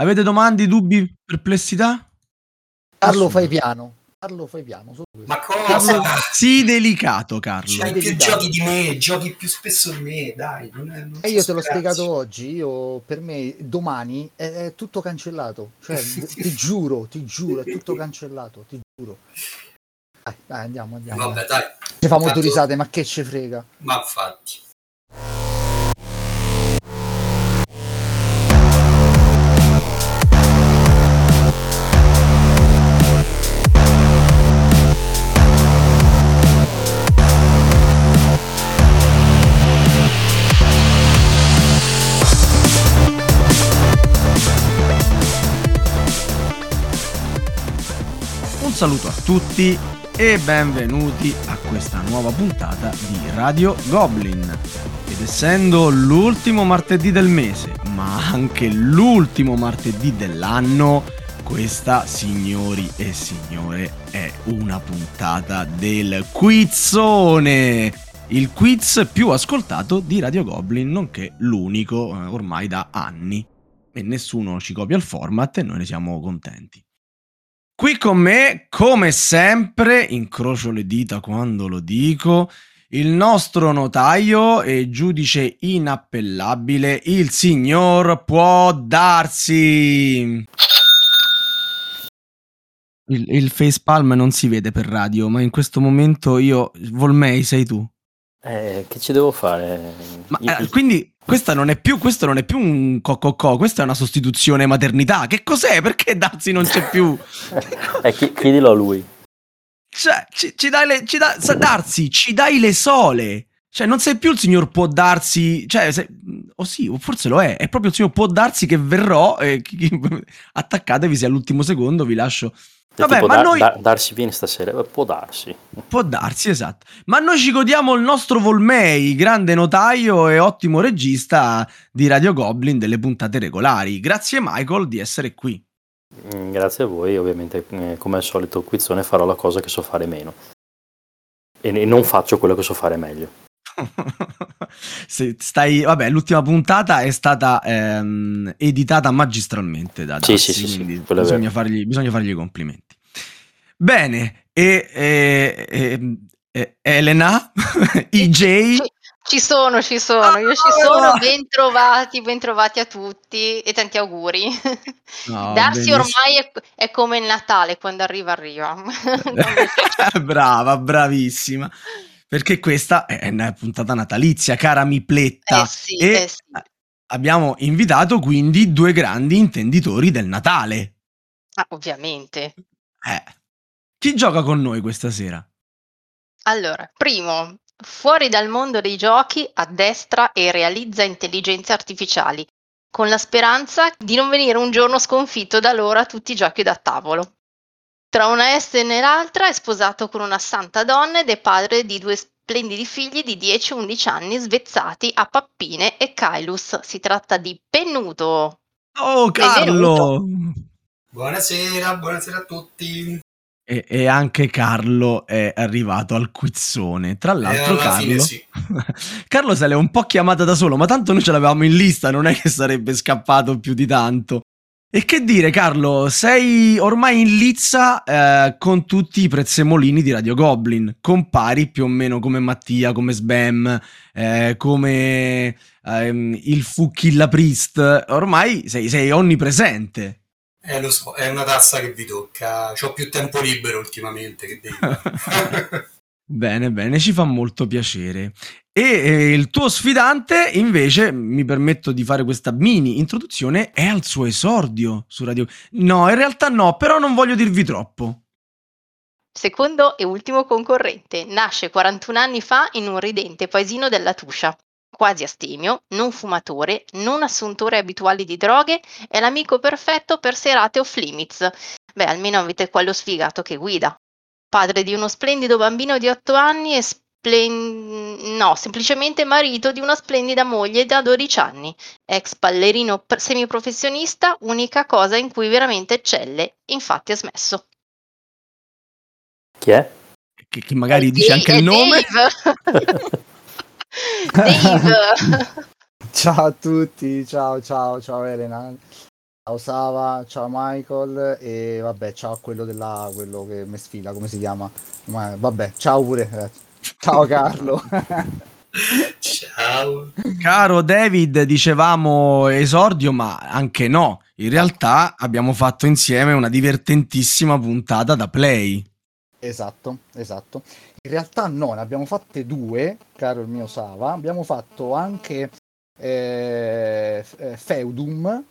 Avete domande, dubbi, perplessità? Carlo, fai piano. Carlo, fai piano. Ma cosa? Sì, delicato, Carlo. C'hai più giochi di me, giochi più spesso di me, dai. Non è, non e io te l'ho spiegato oggi. Io, per me, domani è, è tutto cancellato. Cioè, ti giuro, ti giuro, è tutto cancellato. Ti giuro. Dai, dai andiamo, andiamo. Vabbè, dai. Ci fa molto risate, ma che ce frega. Ma infatti. Saluto a tutti e benvenuti a questa nuova puntata di Radio Goblin. Ed essendo l'ultimo martedì del mese, ma anche l'ultimo martedì dell'anno, questa, signori e signore, è una puntata del quizzone. Il quiz più ascoltato di Radio Goblin, nonché l'unico eh, ormai da anni. E nessuno ci copia il format e noi ne siamo contenti. Qui con me, come sempre, incrocio le dita quando lo dico, il nostro notaio e giudice inappellabile, il signor può darsi. Il, il facepalm non si vede per radio, ma in questo momento io, Volmei, sei tu. Eh, che ci devo fare? Ma, eh, quindi questa non è più, questo non è più un cococò, questa è una sostituzione maternità. Che cos'è? Perché Darsi non c'è più? eh, chiedilo a lui. Cioè, ci, ci dai le, ci da, Darsi, ci dai le sole. Cioè, non sei più il signor può darsi, cioè, se, o oh sì, forse lo è, è proprio il signor può darsi che verrò, e, attaccatevi se all'ultimo secondo vi lascio Vabbè, ma da, noi... Da, darsi viene stasera, può darsi. Può darsi, esatto. Ma noi ci godiamo il nostro Volmei, grande notaio e ottimo regista di Radio Goblin delle puntate regolari. Grazie Michael di essere qui. Mm, grazie a voi, ovviamente eh, come al solito quizzone farò la cosa che so fare meno. E non faccio quello che so fare meglio. stai, vabbè, l'ultima puntata è stata ehm, editata magistralmente da Dassi, sì, sì, sì, sì bisogna, fargli, bisogna, fargli, i complimenti. Bene, e, e, e, e Elena, EJ... Ci sono, ci sono, io ci sono, ben trovati, ben trovati a tutti e tanti auguri. No, Darsi ormai è, è, come il Natale, quando arriva arriva. Brava, bravissima perché questa è una puntata natalizia, cara Mipletta. Eh sì, e eh sì. abbiamo invitato quindi due grandi intenditori del Natale. Ah, ovviamente. Eh. Chi gioca con noi questa sera? Allora, primo, fuori dal mondo dei giochi, addestra e realizza intelligenze artificiali, con la speranza di non venire un giorno sconfitto da loro a tutti i giochi da tavolo. Tra una est e l'altra è sposato con una santa donna ed è padre di due splendidi figli di 10-11 anni svezzati a Pappine e Kailus. Si tratta di Pennuto. Oh Carlo! Buonasera, buonasera a tutti. E, e, anche Carlo è arrivato al quizzone. Tra l'altro, eh, Carlo, sì. Carlo se l'è un po' chiamata da solo, ma tanto noi ce l'avevamo in lista, non è che sarebbe scappato più di tanto. E che dire, Carlo, sei ormai in lizza eh, con tutti i prezzemolini di Radio Goblin. Compari più o meno come Mattia, come Sbam, eh, come ehm, il Fucchilla Priest. Ormai sei, sei, onnipresente. Eh, lo so, è una tassa che vi tocca. Ho più tempo libero ultimamente che devi. Bene, bene, ci fa molto piacere. E eh, il tuo sfidante, invece, mi permetto di fare questa mini introduzione, è al suo esordio su Radio. No, in realtà no, però non voglio dirvi troppo. Secondo e ultimo concorrente, nasce 41 anni fa in un ridente paesino della Tuscia. Quasi astemio, non fumatore, non assuntore abituali di droghe, è l'amico perfetto per serate off limits. Beh, almeno avete quello sfigato che guida padre di uno splendido bambino di 8 anni e splen... no, semplicemente marito di una splendida moglie da 12 anni, ex ballerino semiprofessionista, unica cosa in cui veramente eccelle, infatti ha smesso. Chi è? Che, che magari è dice Dave, anche il nome. Dave. Dave. ciao a tutti, ciao ciao ciao Elena. Ciao Sava, ciao Michael e vabbè, ciao a quello della quello che mi sfida, come si chiama? Ma, vabbè, ciao pure. eh. Ciao Carlo. Ciao. Caro David, dicevamo esordio, ma anche no. In realtà abbiamo fatto insieme una divertentissima puntata da play. esatto, esatto. In realtà no, ne abbiamo fatte due, caro il mio Sava. Abbiamo fatto anche eh, eh, Feudum.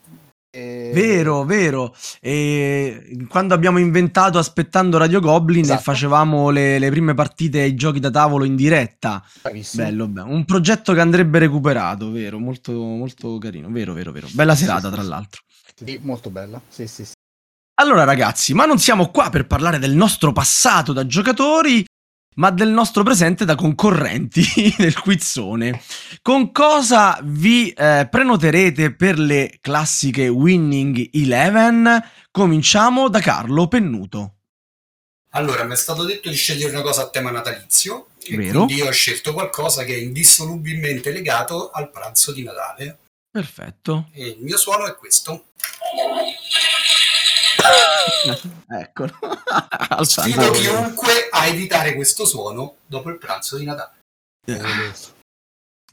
Eh, Vero, vero. E quando abbiamo inventato Aspettando Radio Goblin Esatto. e facevamo le, le prime partite ai giochi da tavolo in diretta. Bravissimo. Bello, bello. Un progetto che andrebbe recuperato, vero? Molto, molto carino. Vero, vero, vero. Bella Sì, serata, sì, tra sì. l'altro. Sì, molto bella. Sì, sì, sì. Allora, ragazzi, ma non siamo qua per parlare del nostro passato da giocatori, ma del nostro presente da concorrenti del quizzone. Con cosa vi eh, prenoterete per le classiche Winning Eleven? Cominciamo da Carlo Pennuto. Allora, mi è stato detto di scegliere una cosa a tema natalizio Vero. quindi io ho scelto qualcosa che è indissolubilmente legato al pranzo di Natale Perfetto. e il mio suono è questo. Eccolo. Sfido chiunque a evitare questo suono dopo il pranzo di Natale. Favoloso.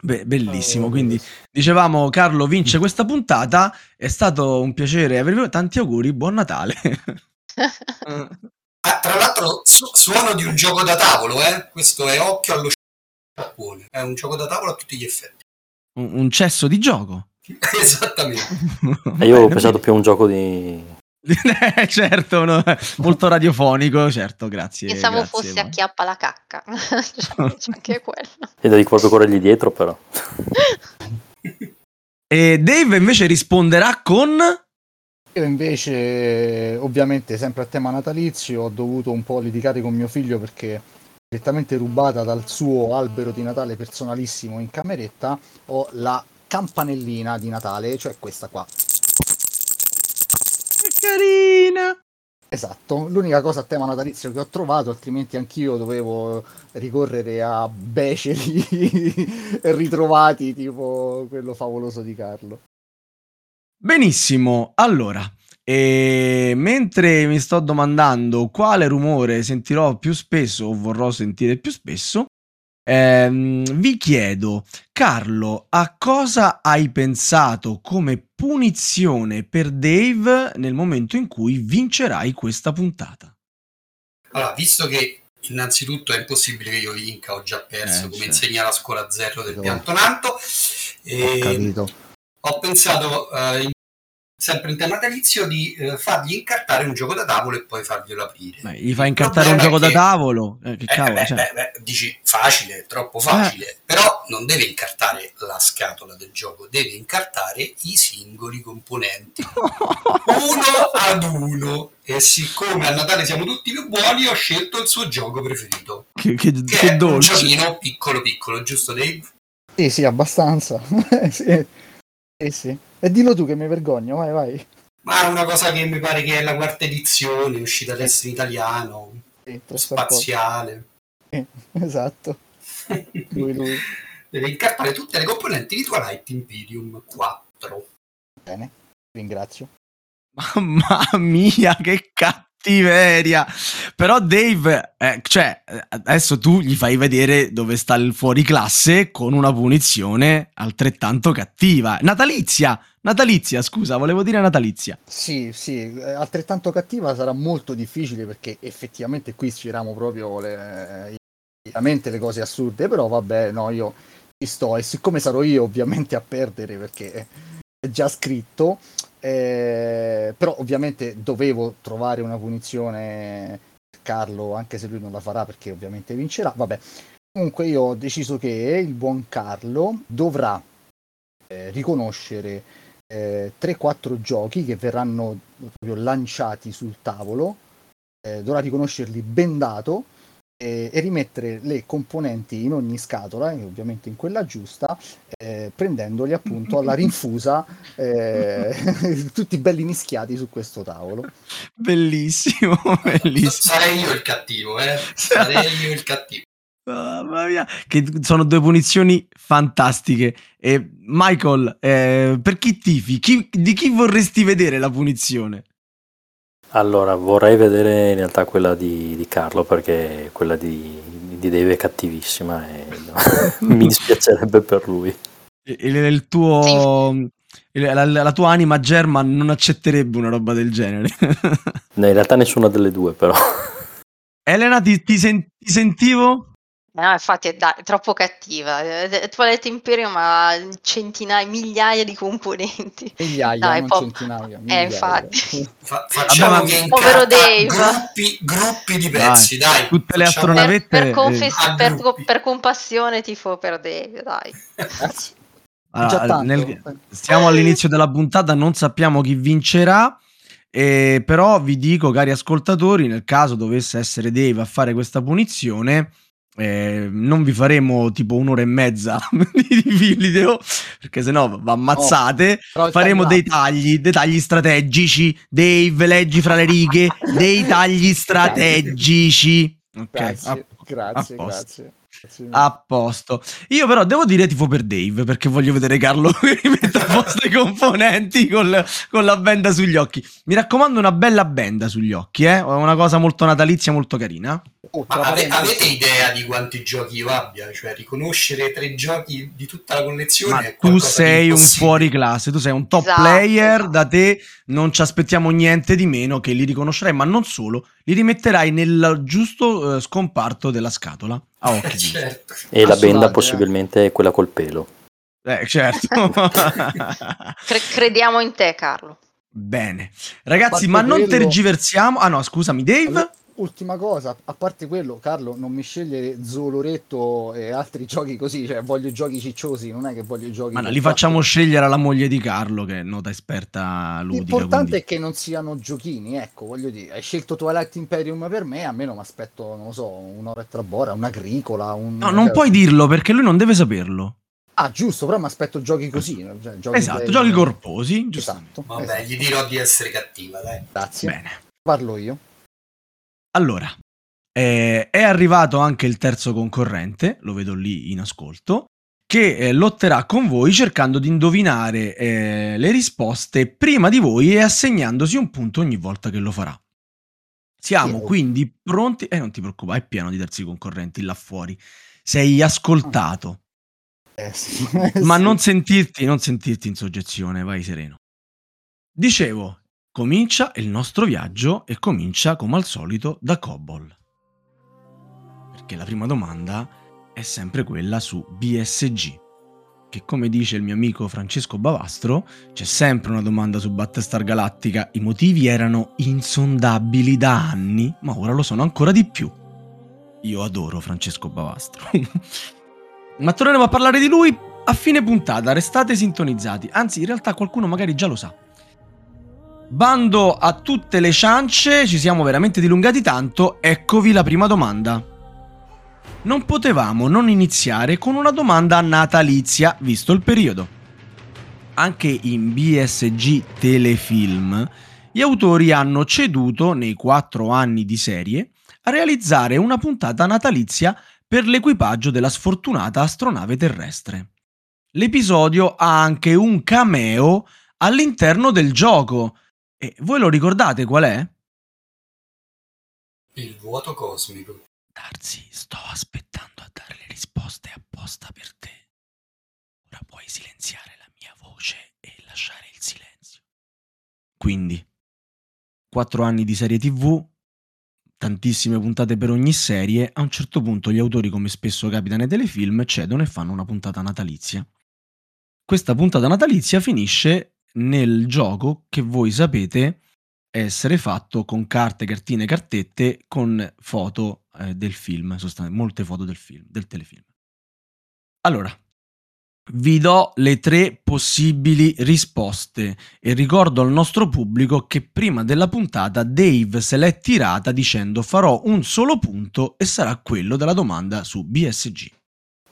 Be- bellissimo. Oh, Quindi dicevamo, Carlo vince questa puntata. È stato un piacere avervi. Tanti auguri, buon Natale. Ah, tra l'altro, su- suono di un gioco da tavolo, eh? Questo è occhio allo sciacquone. È un gioco da tavolo a tutti gli effetti. un, un cesso di gioco. Esattamente. E io ho pensato più a un gioco di... Eh, certo, no, molto radiofonico, certo, grazie. Pensavo grazie, fosse ma- acchiappa la cacca. C'è anche quello. E devi proprio corrergli dietro, però. E Dave invece risponderà con... Io invece, ovviamente, sempre a tema natalizio, ho dovuto un po' litigare con mio figlio perché direttamente rubata dal suo albero di Natale personalissimo in cameretta, ho la campanellina di Natale, cioè questa qua. Che carina! Esatto, l'unica cosa a tema natalizio che ho trovato, altrimenti anch'io dovevo ricorrere a beceri ritrovati, tipo quello favoloso di Carlo. Benissimo, allora, e mentre mi sto domandando quale rumore sentirò più spesso o vorrò sentire più spesso, ehm, vi chiedo, Carlo, a cosa hai pensato come punizione per Dave nel momento in cui vincerai questa puntata? Allora, visto che innanzitutto è impossibile che io vinca, ho già perso, Eh, come certo. insegna la scuola zero del Ho pianto Nanto, Ho e capito. ho pensato, eh, in- sempre in tema natalizio, di eh, fargli incartare un gioco da tavolo e poi farglielo aprire. Beh, gli fai incartare un gioco è da che- tavolo? Eh, che Eh, cavolo, beh, cioè. beh, beh, dici facile, troppo facile, però non deve incartare la scatola del gioco, deve incartare i singoli componenti, uno ad uno. E siccome a Natale siamo tutti più buoni, ho scelto il suo gioco preferito, che, che- che, che è un dolce. giochino piccolo piccolo, giusto Dave? Sì, sì, abbastanza. sì. Sì, sì. E dillo tu che mi vergogno, vai, vai. Ma è una cosa che mi pare che è la quarta edizione, uscita adesso in italiano, Sì, spaziale. Esatto. Lui, lui. Deve incartare tutte le componenti di Twilight Imperium 4. Bene, ringrazio. Mamma mia, che cattiveria! Però Dave, eh, cioè, eh, adesso tu gli fai vedere dove sta il fuori classe con una punizione altrettanto cattiva. Natalizia! Natalizia, scusa, volevo dire natalizia. Sì, sì, eh, altrettanto cattiva sarà molto difficile perché effettivamente qui sfiriamo proprio le, veramente le cose assurde, però vabbè, no, io ci sto e siccome sarò io ovviamente a perdere perché è già scritto, eh, però ovviamente dovevo trovare una punizione per Carlo, anche se lui non la farà perché ovviamente vincerà, vabbè. Comunque io ho deciso che il buon Carlo dovrà eh, riconoscere eh, 3-4 giochi che verranno proprio lanciati sul tavolo, eh, dovrà riconoscerli bendato eh, e rimettere le componenti in ogni scatola, e ovviamente in quella giusta, eh, prendendoli appunto alla rinfusa, eh, tutti belli mischiati su questo tavolo. Bellissimo, bellissimo. Sarei io il cattivo, eh? Sarei io il cattivo. Mamma mia, che sono due punizioni fantastiche. E Michael, eh, per chi tifi? Chi- di chi vorresti vedere la punizione? Allora, vorrei vedere in realtà quella di, di Carlo perché quella di, di Dave è cattivissima e mi dispiacerebbe per lui. Il, il tuo, la, la tua anima German non accetterebbe una roba del genere. No, in realtà nessuna delle due, però. Elena, ti, ti sen- ti sentivo? No, infatti è, da- è troppo cattiva. Eh, Twilight Imperium ha centinaia, migliaia di componenti. Migliaia, Dai, non po- centinaia. Eh, migliaia. infatti. Fa- facciamo Vabbè, che Povero incarta Dave. gruppi, gruppi di pezzi, dai. Tutte le facciamo- Per, astronavette. per eh, confes- per, per compassione tifo per Dave, dai. Allora, nel- siamo all'inizio della puntata, non sappiamo chi vincerà. eh, però vi dico, cari ascoltatori, nel caso dovesse essere Dave a fare questa punizione, eh, non vi faremo tipo un'ora e mezza di video perché sennò va ammazzate. Il Faremo dei tagli, dei tagli strategici. Dave, leggi fra le righe, dei tagli strategici. Ok, Grazie, a- grazie, a grazie. Mille. a posto. Io però devo dire tifo per Dave perché voglio vedere Carlo che rimette a posto i componenti col- con la benda sugli occhi. Mi raccomando una bella benda sugli occhi, eh? Una cosa molto natalizia, molto carina. Oh, ave- avete idea di quanti giochi io abbia? Cioè, riconoscere tre giochi di tutta la collezione Ma è tu sei un fuori classe, tu sei un top Esatto, player, da te non ci aspettiamo niente di meno che li riconoscerai, ma non solo, li rimetterai nel giusto eh, scomparto della scatola a occhi. di- Certo. E la benda possibilmente è quella col pelo. Eh, certo. Cre- crediamo in te, Carlo. Bene. Ragazzi, parte ma non quello- tergiversiamo. Ah no, scusami, Dave. Ultima cosa, a parte quello, Carlo, non mi scegliere Zoloretto e altri giochi così, cioè voglio giochi cicciosi, non è che voglio giochi... Ma no, li fatto- facciamo scegliere alla moglie di Carlo, che è nota esperta ludica. L'importante quindi- è che non siano giochini, ecco, voglio dire, hai scelto Twilight Imperium per me, a me non mi aspetto, non lo so, un'ora e trabora, un'agricola, un... No, non puoi dirlo perché lui non deve saperlo. Ah, giusto, però mi aspetto giochi così. Cioè, giochi Esatto, che- giochi corposi, giustamente. Esatto, Vabbè, esatto. gli dirò di essere cattiva, dai. Grazie. Bene. Parlo io. Allora, eh, è arrivato anche il terzo concorrente, lo vedo lì in ascolto, che eh, lotterà con voi cercando di indovinare eh, le risposte prima di voi e assegnandosi un punto ogni volta che lo farà. Siamo quindi pronti. Eh, non ti preoccupare, è pieno di terzi concorrenti là fuori. Sei ascoltato, Eh, sì. ma Sì. non sentirti, non sentirti in soggezione, vai sereno. Dicevo, comincia il nostro viaggio e comincia come al solito da Cobol. Perché la prima domanda è sempre quella su BSG. Che come dice il mio amico Francesco Bavastro, c'è sempre una domanda su Battlestar Galactica. I motivi erano insondabili da anni, ma ora lo sono ancora di più. Io adoro Francesco Bavastro. ma torneremo a parlare di lui a fine puntata, restate sintonizzati. Anzi, in realtà qualcuno magari già lo sa. Bando a tutte le ciance, ci siamo veramente dilungati tanto, eccovi la prima domanda. Non potevamo non iniziare con una domanda natalizia, visto il periodo. Anche in BSG Telefilm, gli autori hanno ceduto, nei quattro anni di serie, a realizzare una puntata natalizia per l'equipaggio della sfortunata astronave terrestre. L'episodio ha anche un cameo all'interno del gioco. E voi lo ricordate qual è? Il vuoto cosmico. Darsi, sto aspettando a dare le risposte apposta per te. Ora puoi silenziare la mia voce e lasciare il silenzio. Quindi, quattro anni di serie TV, tantissime puntate per ogni serie, a un certo punto gli autori, come spesso capita nei telefilm, cedono e fanno una puntata natalizia. Questa puntata natalizia finisce nel gioco che voi sapete essere fatto con carte, cartine, cartette con foto eh, del film, sostan- molte foto del film, del telefilm. Allora, vi do le tre possibili risposte e ricordo al nostro pubblico che prima della puntata Dave se l'è tirata dicendo farò un solo punto e sarà quello della domanda su BSG.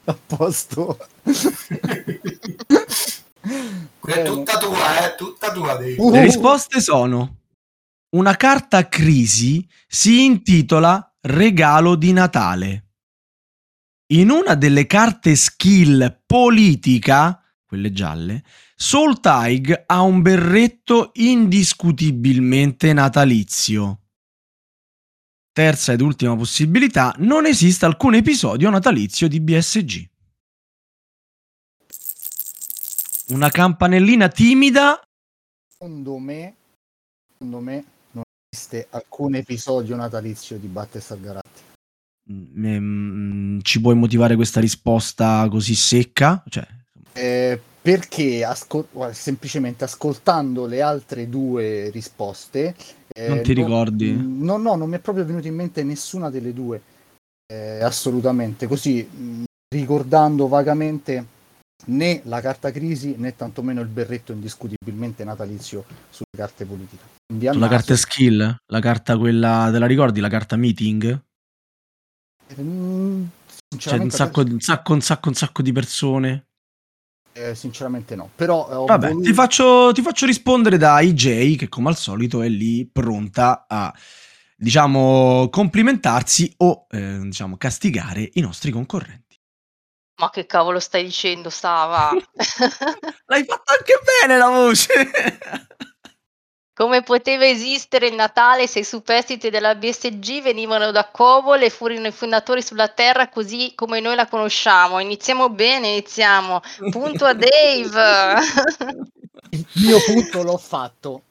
A posto. È tutta tua, eh, tutta tua. Uh. Le risposte sono una carta crisi si intitola Regalo di Natale. In una delle carte skill politica, quelle gialle, Soltaig ha un berretto indiscutibilmente natalizio. Terza ed ultima possibilità, non esiste alcun episodio natalizio di BSG. Una campanellina timida. Secondo me, secondo me non esiste alcun episodio natalizio di Battestar Garatti. Mm, mm, ci puoi motivare questa risposta così secca? Cioè... Eh, perché ascol- semplicemente ascoltando le altre due risposte eh, non ti ricordi? No, no, non mi è proprio venuta in mente nessuna delle due eh, assolutamente così mh, ricordando vagamente né la carta crisi né tantomeno il berretto indiscutibilmente natalizio sulle carte politiche sulla carta skill la carta quella te la ricordi la carta meeting mm, c'è un sacco, un sacco un sacco un sacco di persone eh, sinceramente no. Però eh, Vabbè, voluto... ti, faccio, ti faccio rispondere da IJ, che come al solito è lì pronta a, diciamo, complimentarsi o, eh, diciamo, castigare i nostri concorrenti. Ma che cavolo stai dicendo, Sava? L'hai fatto anche bene la voce! Come poteva esistere il Natale se i superstiti della BSG venivano da Cobol e furono i fondatori sulla Terra così come noi la conosciamo? Iniziamo bene, iniziamo. Punto a Dave. Il mio punto l'ho fatto.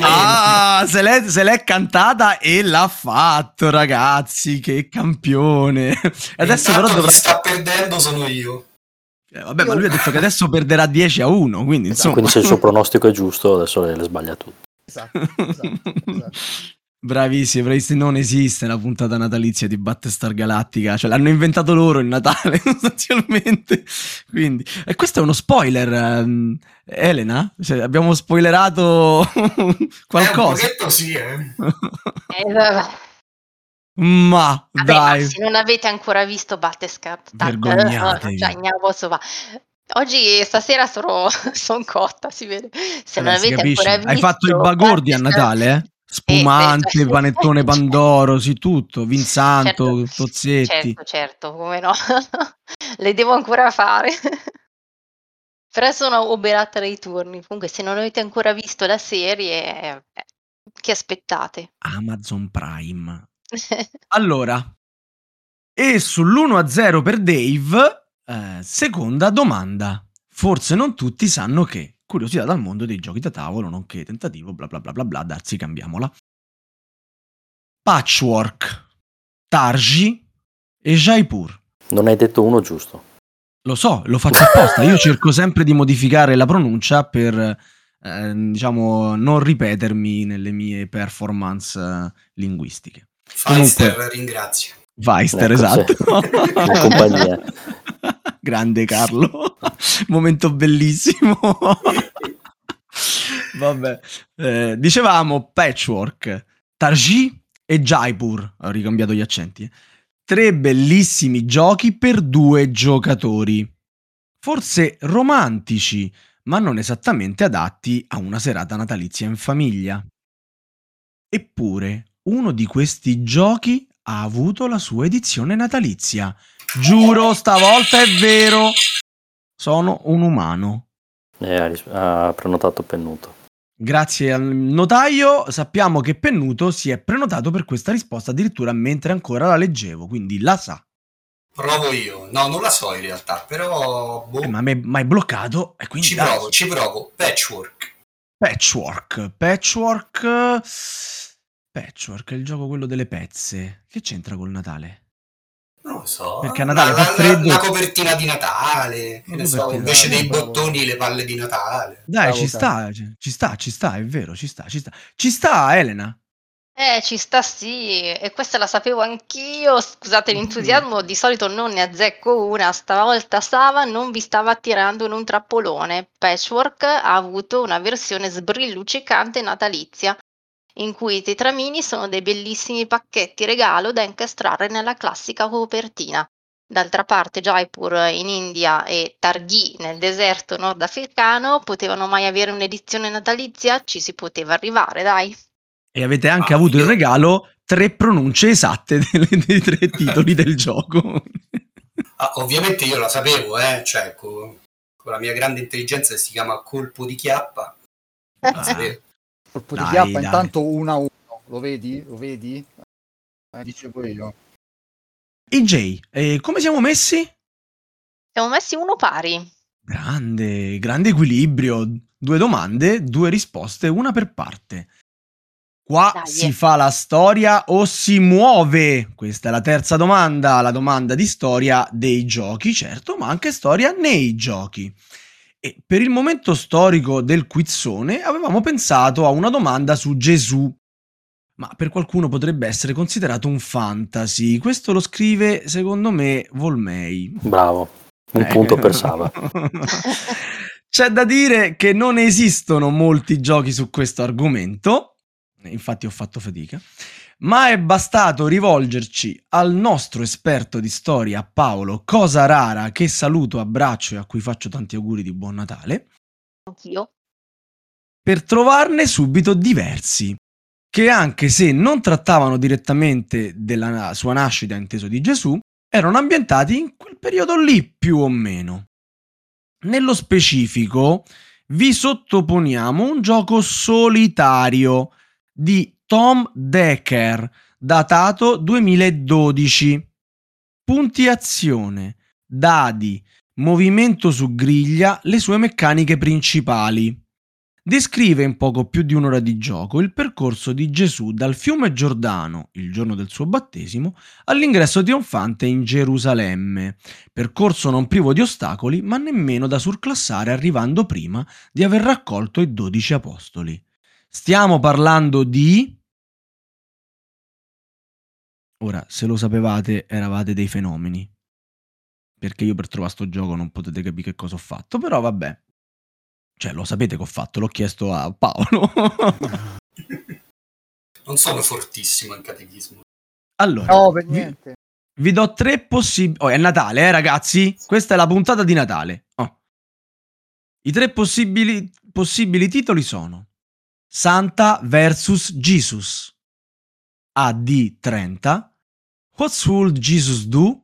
Ah, se l'è, se l'è, cantata e l'ha fatto, ragazzi. Che campione. Adesso però dovrà... sta perdendo sono io. Eh, vabbè, ma lui ha detto che adesso perderà 10 a 1, quindi esatto. Quindi se il suo pronostico è giusto, adesso le, le sbaglia tutte. Esatto, esatto, esatto. Bravissimi, bravissimi, non esiste la puntata natalizia di Battlestar Galactica, cioè l'hanno inventato loro il Natale sostanzialmente. Quindi, e questo è uno spoiler, um, Elena? Cioè, abbiamo spoilerato qualcosa. Eh, un sì, eh. eh vabbè. Ma Vabbè, dai, ma se non avete ancora visto Battescat, vergognatevi. Cioè, va. Oggi stasera sono son cotta, si vede. Se non avete ancora visto Hai fatto i bagordi a Natale, eh? Spumante, eh, panettone Pandoro, sì, tutto, Vinsanto, certo, Tozzetti. Certo, certo, come no. Le devo ancora fare. Però sono oberata dai turni. Comunque, se non avete ancora visto la serie, eh, che aspettate? Amazon Prime. allora, e sull'1-0 per Dave, eh, seconda domanda. Forse non tutti sanno che curiosità dal mondo dei giochi da tavolo, nonché tentativo, bla bla bla bla bla, darsi cambiamola. Patchwork, Targi e Jaipur. Non hai detto uno giusto. Lo so, lo faccio apposta. Io cerco sempre di modificare la pronuncia per, eh, diciamo, non ripetermi nelle mie performance eh, linguistiche. Feister ringrazio. Weister, ecco, esatto. compagnia. Grande Carlo, momento bellissimo. Vabbè, eh, dicevamo Patchwork, Tarji e Jaipur, ho ricambiato gli accenti. Tre bellissimi giochi per due giocatori. Forse romantici, ma non esattamente adatti a una serata natalizia in famiglia. Eppure, uno di questi giochi ha avuto la sua edizione natalizia. Giuro, stavolta è vero. Sono un umano. Eh, ha prenotato Pennuto. Grazie al notaio sappiamo che Pennuto si è prenotato per questa risposta addirittura mentre ancora la leggevo, quindi la sa. Provo io. No, non la so in realtà, però... Boh. Eh, ma mi hai bloccato e quindi... Ci provo, ci provo. Patchwork. Patchwork. Patchwork... Patchwork è il gioco quello delle pezze. Che c'entra col Natale? Non lo so. Perché a Natale la, fa freddo. Una copertina di Natale. Ne so, invece dei bottoni le palle di Natale. Dai, Bravo, ci sta, ci sta, ci sta, è vero, ci sta, ci sta. Ci sta, Elena. Eh, ci sta sì, e questa la sapevo anch'io, scusate l'entusiasmo, di solito non ne azzecco una, stavolta Sava non vi stava attirando in un trappolone. Patchwork ha avuto una versione sbrilluccicante natalizia, in cui i tetramini sono dei bellissimi pacchetti regalo da incastrare nella classica copertina. D'altra parte Jaipur in India e Targhi nel deserto nordafricano potevano mai avere un'edizione natalizia? Ci si poteva arrivare, dai. E avete anche ah, avuto io... il regalo tre pronunce esatte dei, dei tre titoli del gioco. Ah, ovviamente io la sapevo, eh, cioè con, con la mia grande intelligenza che si chiama colpo di chiappa. Ah. Colpo Dai, di chiappa, dai. intanto 1 a 1. Lo vedi? Lo vedi? Eh, dicevo io. EJ, eh, come siamo messi? Siamo messi uno pari. Grande, grande equilibrio. Due domande, due risposte, una per parte. Qua Dai, si eh. fa la storia o si muove? Questa è la terza domanda, la domanda di storia dei giochi, certo, ma anche storia nei giochi. E per il momento storico del quizzone avevamo pensato a una domanda su Gesù, ma per qualcuno potrebbe essere considerato un fantasy. Questo lo scrive, secondo me, Volmei. Bravo, un Eh. punto per Sava. C'è da dire che non esistono molti giochi su questo argomento, infatti ho fatto fatica, ma è bastato rivolgerci al nostro esperto di storia, Paolo Cosa Rara, che saluto, abbraccio e a cui faccio tanti auguri di buon Natale, Anch'io. per trovarne subito diversi, che anche se non trattavano direttamente della sua nascita, inteso di Gesù, erano ambientati in quel periodo lì più o meno. Nello specifico, vi sottoponiamo un gioco solitario di Tom Decker, datato 2012. Punti azione, dadi, movimento su griglia, le sue meccaniche principali. Descrive in poco più di un'ora di gioco il percorso di Gesù dal fiume Giordano, il giorno del suo battesimo, all'ingresso trionfante in Gerusalemme, percorso non privo di ostacoli, ma nemmeno da surclassare arrivando prima di aver raccolto i dodici apostoli. Stiamo parlando di... Ora, se lo sapevate, eravate dei fenomeni. Perché io per trovare sto gioco non potete capire che cosa ho fatto, però vabbè. Cioè, lo sapete che ho fatto, l'ho chiesto a Paolo. non sono fortissimo in catechismo. Allora, no, per. Vi, vi do tre possibili... Oh, è Natale, eh, ragazzi? Questa è la puntata di Natale. Oh. I tre possibili, possibili titoli sono Santa vs. Jesus, AD30, What should Jesus do?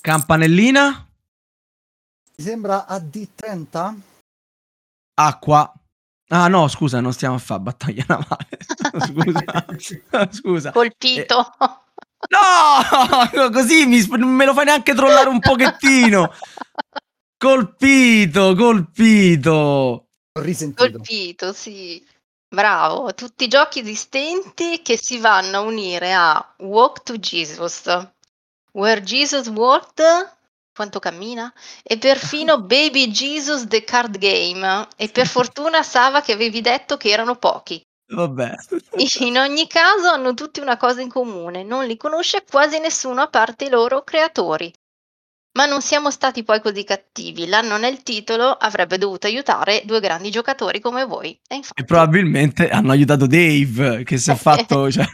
Campanellina? Mi sembra a D30. Acqua. Ah no, scusa, non stiamo a fare battaglia navale. scusa. scusa. Colpito. Eh, no, così mi, me lo fai neanche trollare un pochettino. Colpito, colpito. Risentito. Colpito, sì. Bravo. Tutti i giochi esistenti che si vanno a unire a Walk to Jesus, Where Jesus Walked, quanto cammina, e perfino Baby Jesus The Card Game. E per fortuna Sava che avevi detto che erano pochi. Vabbè. In ogni caso hanno tutti una cosa in comune, non li conosce quasi nessuno a parte i loro creatori. Ma non siamo stati poi così cattivi, l'anno nel titolo avrebbe dovuto aiutare due grandi giocatori come voi. E infatti, E probabilmente hanno aiutato Dave che si è fatto... Cioè...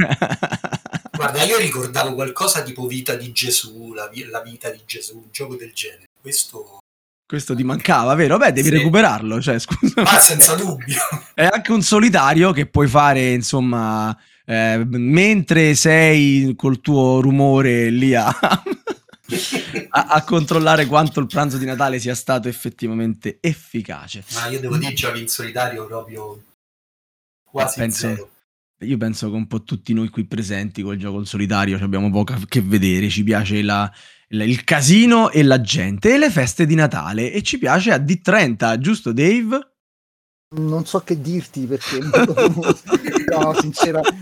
Guarda, io ricordavo qualcosa tipo Vita di Gesù, la, vi- la vita di Gesù, un gioco del genere. Questo, Questo ti mancava, vero? Beh, devi Sì. recuperarlo, cioè, scusa. ma senza dubbio. È anche un solitario che puoi fare, insomma, eh, mentre sei col tuo rumore lì a, a- a controllare quanto il pranzo di Natale sia stato effettivamente efficace. Ma io devo dire, giochi in solitario proprio quasi Penso- zero. Io penso che un po' tutti noi qui presenti col gioco in solitario ci abbiamo poco a che vedere, ci piace la- la- il casino e la gente e le feste di Natale e ci piace a D30, giusto Dave? Non so che dirti perché no, sincera.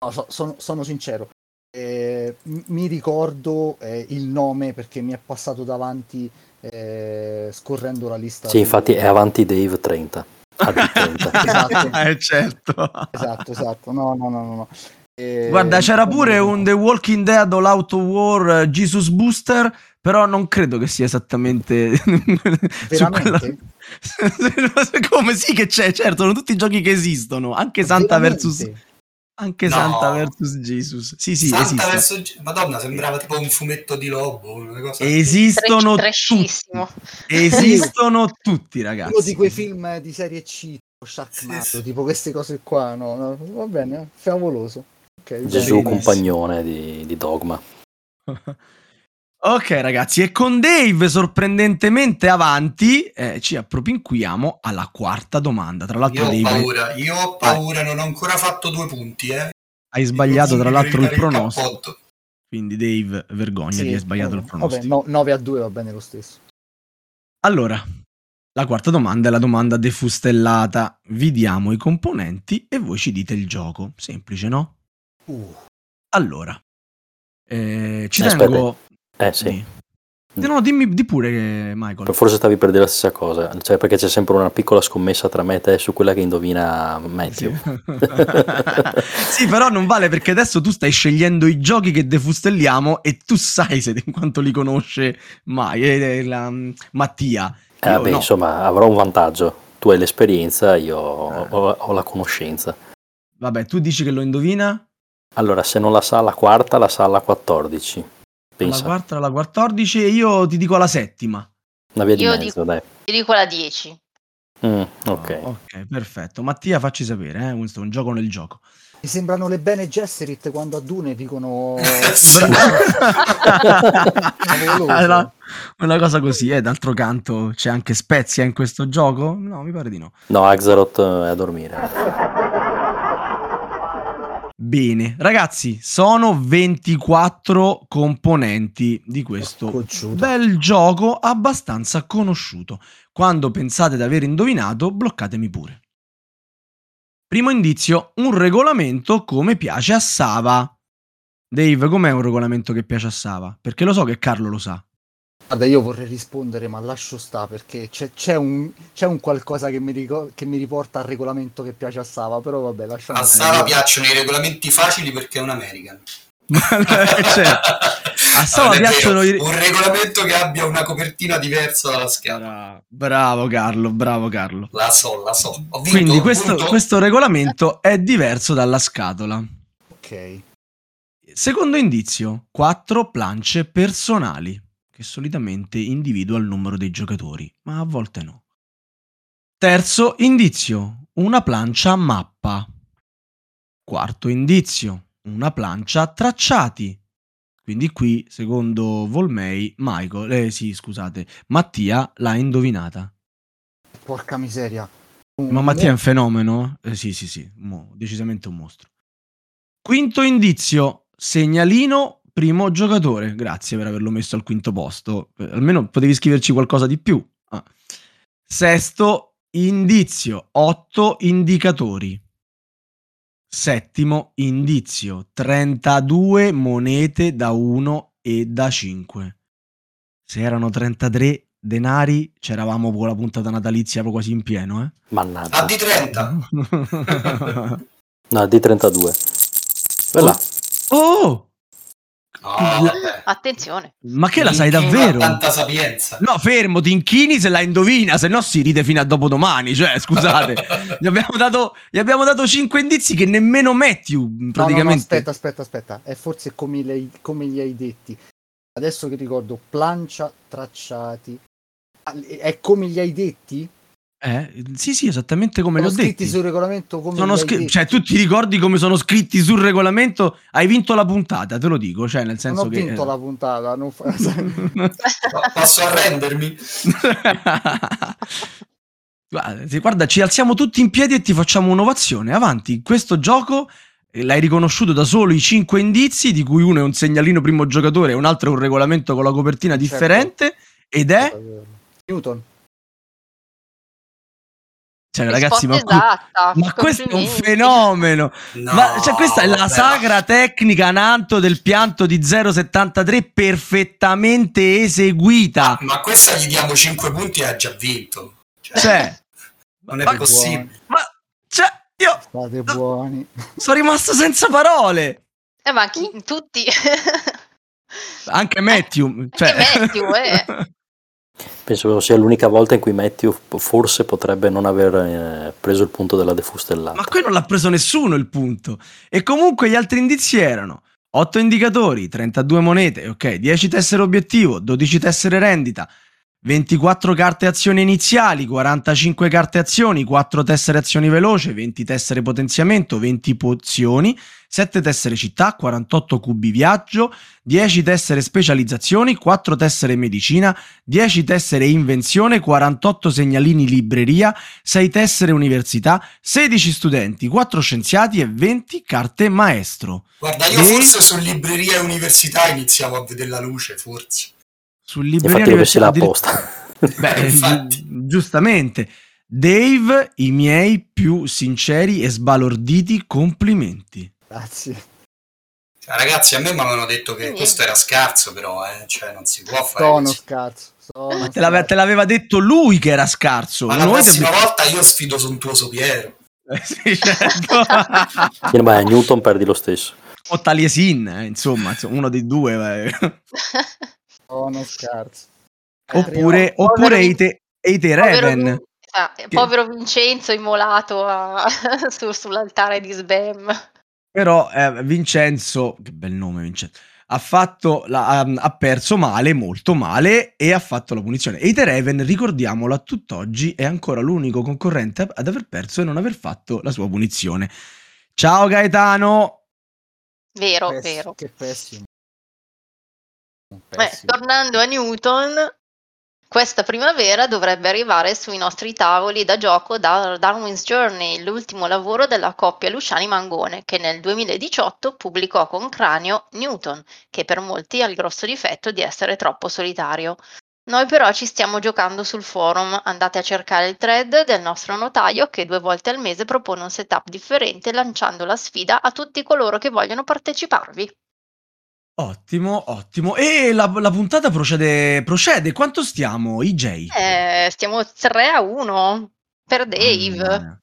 No, so- sono, sono sincero. Eh, mi ricordo eh, il nome perché mi è passato davanti eh, scorrendo la lista. Sì, infatti è avanti Dave 30. AD 30. Esatto. eh certo. Esatto, esatto. No, no, no, no. no. Eh, Guarda, c'era pure un The Walking Dead All Out of War eh, Jesus Booster, però non credo che sia esattamente su quella- Veramente? Come sì che c'è, certo, sono tutti giochi che esistono, anche Santa Veramente? versus anche No. Santa versus Jesus. Sì, sì, Santa esiste. verso Ge- Madonna, sembrava tipo un fumetto di lobo, una cosa. Esistono Trash- tutti. trashissimo. Esistono tutti, ragazzi. Uno di quei film di serie C, Sì, sì. tipo queste cose qua, no, no, va bene, favoloso. Ok, Gesù compagnone di, di Dogma. Ok ragazzi, e con Dave sorprendentemente avanti eh, ci appropinquiamo alla quarta domanda. Tra l'altro Io ho Dave, paura, io ho paura, non ho ancora fatto due punti, eh. hai sbagliato tra l'altro il pronostico. cappotto. Quindi Dave, vergogna, Sì, hai sbagliato il vabbè, pronostico. Vabbè, no- 9 a 2 va bene lo stesso. Allora, la quarta domanda è la domanda defustellata. Vi diamo i componenti e voi ci dite il gioco. Semplice, no? Uh, Allora, eh, ci Aspetta. tengo... Eh sì. Di- No, dimmi di pure, che- Michael. Forse stavi per dire la stessa cosa, cioè perché c'è sempre una piccola scommessa tra me e te su quella che indovina Matthew. sì, però non vale perché adesso tu stai scegliendo i giochi che defustelliamo e tu sai se in quanto li conosce mai eh, la- Mattia. Eh, vabbè, no. insomma, avrò un vantaggio. Tu hai l'esperienza, io ho, Eh. ho- ho la conoscenza. Vabbè, tu dici che lo indovina? Allora, se non la sa alla quarta, la sa alla 14. Alla Pensa, quarta, alla 14 e io ti dico alla settima. una via di Io mezzo, dico- dai. Ti dico la 10. Mm, ok. Ok, perfetto. Mattia, facci sapere, eh? questo è un gioco nel gioco. mi sembrano le Bene Gesserit quando a Dune dicono... Era una cosa così, eh, d'altro canto c'è anche Spezia in questo gioco? No, mi pare di no. No, Axaroth è a dormire. Bene, ragazzi, sono 24 componenti di questo Cocciuto. bel gioco abbastanza conosciuto. Quando pensate di aver indovinato, bloccatemi pure. Primo indizio, un regolamento come piace a Sava. Dave, com'è un regolamento che piace a Sava? Perché lo so che Carlo lo sa. Guarda, io vorrei rispondere, ma lascio sta perché c'è, c'è un, c'è un qualcosa che mi, ricor- che mi riporta al regolamento che piace a Sava, però vabbè, lasciamo A. Sara piacciono i regolamenti facili perché è un American. Cioè, a Sava è vero, piacciono i... Un regolamento che abbia una copertina diversa dalla scatola. Bra- Bravo Carlo, bravo Carlo. La so, la so. Ho vinto, Quindi questo, vinto. questo regolamento è diverso dalla scatola. Ok. Secondo indizio, quattro plance personali, che solitamente individua il numero dei giocatori, ma a volte no. Terzo indizio, una plancia a mappa. Quarto indizio, una plancia a tracciati. Quindi qui, secondo Volmei, Michael, eh sì, scusate, Mattia l'ha indovinata. Porca miseria. Un- Ma Mattia è un fenomeno? Eh, sì, sì, sì, mo- decisamente un mostro. Quinto indizio, segnalino primo giocatore. Grazie per averlo messo al quinto posto. Eh, almeno potevi scriverci qualcosa di più. Ah. Sesto indizio, otto indicatori. Settimo indizio, 32 monete da 1 e da 5. Se erano 33 denari, c'eravamo con la puntata natalizia proprio quasi in pieno, eh? Mannaggia. A di 30. No, D32. Quella. oh! No, vabbè. Attenzione. Ma che la sai davvero? Tanta sapienza. No, fermo, ti inchini se la indovina, se no si ride fino a dopodomani. Cioè, scusate, gli, abbiamo dato, gli abbiamo dato 5 indizi che nemmeno Matthew No, no, no, praticamente. aspetta, aspetta, aspetta. È forse come, le- come gli hai detti. Adesso che ricordo, plancia, tracciati. Ah, È come gli hai detti? Eh, sì, sì, esattamente come Sono li ho scritti detti. sul regolamento come Sono detti. cioè, tu ti ricordi come sono scritti sul regolamento? Hai vinto la puntata, te lo dico. Cioè, nel Non senso ho che. vinto la puntata. Non fa... Posso arrendermi? guarda, guarda, ci alziamo tutti in piedi e ti facciamo un'ovazione. Avanti, questo gioco eh, l'hai riconosciuto da solo i cinque indizi, di cui uno è un segnalino primo giocatore e un altro è un regolamento con la copertina Certo. differente. Ed è. Newton. Cioè, ragazzi, ma, esatta. ma questo è un fenomeno. No, Ma cioè, questa è la vabbè, sagra tecnica Nanto del pianto di 073 perfettamente eseguita. Ma, ma questa gli diamo 5 punti e ha già vinto. Cioè, Cioè, non è ma- possibile. ma cioè, io State buoni. sono rimasto senza parole. Eh, ma chi? Tutti. Anche Matthew, cioè. Anche Matthew, eh. Penso sia l'unica volta in cui Matthew forse potrebbe non aver eh, preso il punto della defustellata. Ma qui non l'ha preso nessuno il punto. E comunque gli altri indizi erano 8 indicatori, 32 monete, ok, 10 tessere obiettivo, 12 tessere rendita, 24 carte azioni iniziali, 45 carte azioni, 4 tessere azioni veloce, 20 tessere potenziamento, 20 pozioni, 7 tessere città, 48 cubi viaggio, 10 tessere specializzazioni, 4 tessere medicina, 10 tessere invenzione, 48 segnalini libreria, 6 tessere università, 16 studenti, 4 scienziati e 20 carte maestro. Guarda, io E- forse su libreria e università iniziamo a vedere la luce, forse. Sul libreria Infatti università addir- apposta. Beh, gi- giustamente. Dave, i miei più sinceri e sbalorditi complimenti. Grazie. Cioè, ragazzi, a me mi avevano detto che questo era scarso, però, eh, cioè, non si può fare Sono così. scarso. Sono Te, l'ave- te l'aveva detto lui che era scarso. Ma la Noi prossima abbiamo- volta io sfido Sontuoso Piero. Eh, sì, certo. Vieni, vai a Newton perdi lo stesso. o Taliesin, eh, insomma, uno dei due. Eh. Sono scarso. Oppure, Povero oppure Vin- Eite, Eite Povero Raven. Vin- ah, povero Vincenzo immolato a- su- sull'altare di Sbam. Però eh, Vincenzo, che bel nome Vincenzo, ha, fatto la- ha, ha perso male, molto male, e ha fatto la punizione. Eite Raven, ricordiamolo a tutt'oggi, è ancora l'unico concorrente ad aver perso e non aver fatto la sua punizione. Ciao Gaetano! Vero, Pess- vero. Che pessimo. Beh, tornando a Newton, questa primavera dovrebbe arrivare sui nostri tavoli da gioco da Darwin's Journey, l'ultimo lavoro della coppia Luciani Mangone, che nel 2018 pubblicò con Cranio Newton, che per molti ha il grosso difetto di essere troppo solitario. Noi però ci stiamo giocando sul forum, andate a cercare il thread del nostro notaio che due volte al mese propone un setup differente lanciando la sfida a tutti coloro che vogliono parteciparvi. Ottimo, ottimo. E la, la puntata procede, procede. Quanto stiamo, IJ? Eh, stiamo 3 a 1 per Dave. Mia.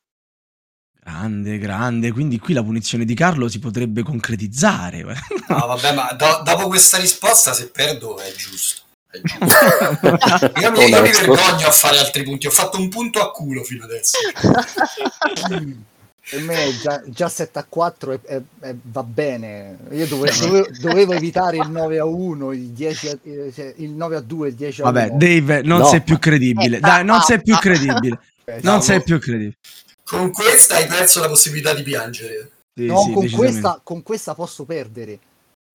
Grande, grande. Quindi qui la punizione di Carlo si potrebbe concretizzare. No, vabbè, ma do- dopo questa risposta, se perdo, è giusto. È giusto. Io mi, io mi Onesto. vergogno a fare altri punti. Ho fatto un punto a culo fino adesso. Per me già, già 7 a 4 è- è- è- va bene. Io dove- dovevo, dovevo evitare il 9 a 1, il, 10 a- eh, cioè, il 9 a 2, il 10 a 1. Vabbè, Dave, non No. sei più credibile. Eh, Dai, non sei più ah, ah. credibile. Eh, Non no, sei no. più credibile. Con questa hai perso la possibilità di piangere. Sì, no, sì, con, questa, con questa posso perdere.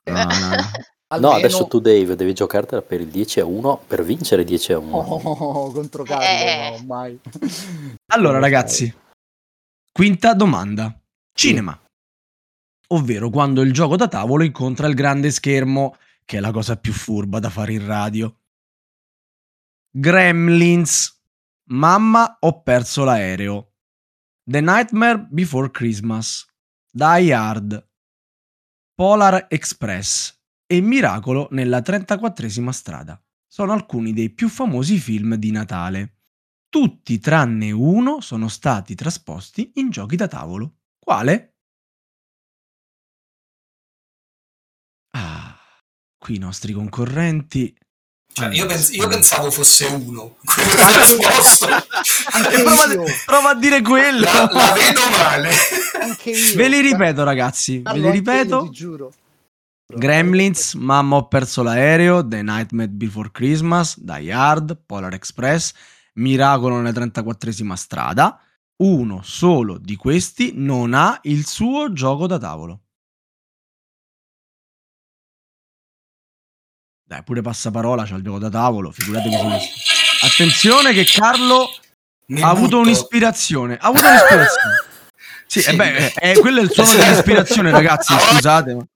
No, no, no. No, Almeno- adesso tu Dave devi giocartela per il 10 a 1 per vincere 10 a 1. Oh, contro Carlo, Eh. no, mai. Allora, ragazzi, quinta domanda. Cinema. Ovvero quando il gioco da tavolo incontra il grande schermo, che è la cosa più furba da fare in radio. Gremlins. Mamma, ho perso l'aereo. The Nightmare Before Christmas. Die Hard. Polar Express e Miracolo nella 34esima strada. Sono alcuni dei più famosi film di Natale. Tutti tranne uno sono stati trasposti in giochi da tavolo. Quale? Ah, qui i nostri concorrenti. Cioè, io, pens- io pensavo fosse uno. Prova, io. prova a dire quello. La, la vedo male. Anche io. Ve li ripeto, ragazzi. Ve li io, ripeto. ti giuro. Gremlins, Mamma ho perso l'aereo, The Nightmare Before Christmas, Die Hard, Polar Express, Miracolo nella 34esima strada. Uno solo di questi non ha il suo gioco da tavolo. Dai, pure passaparola c'ha il gioco da tavolo, figuratevi se. Attenzione che Carlo Mi ha avuto butto. un'ispirazione. Ha avuto un'ispirazione. Sì, Sì. eh beh, eh, quello è il suono dell'ispirazione, ragazzi, scusate. ma-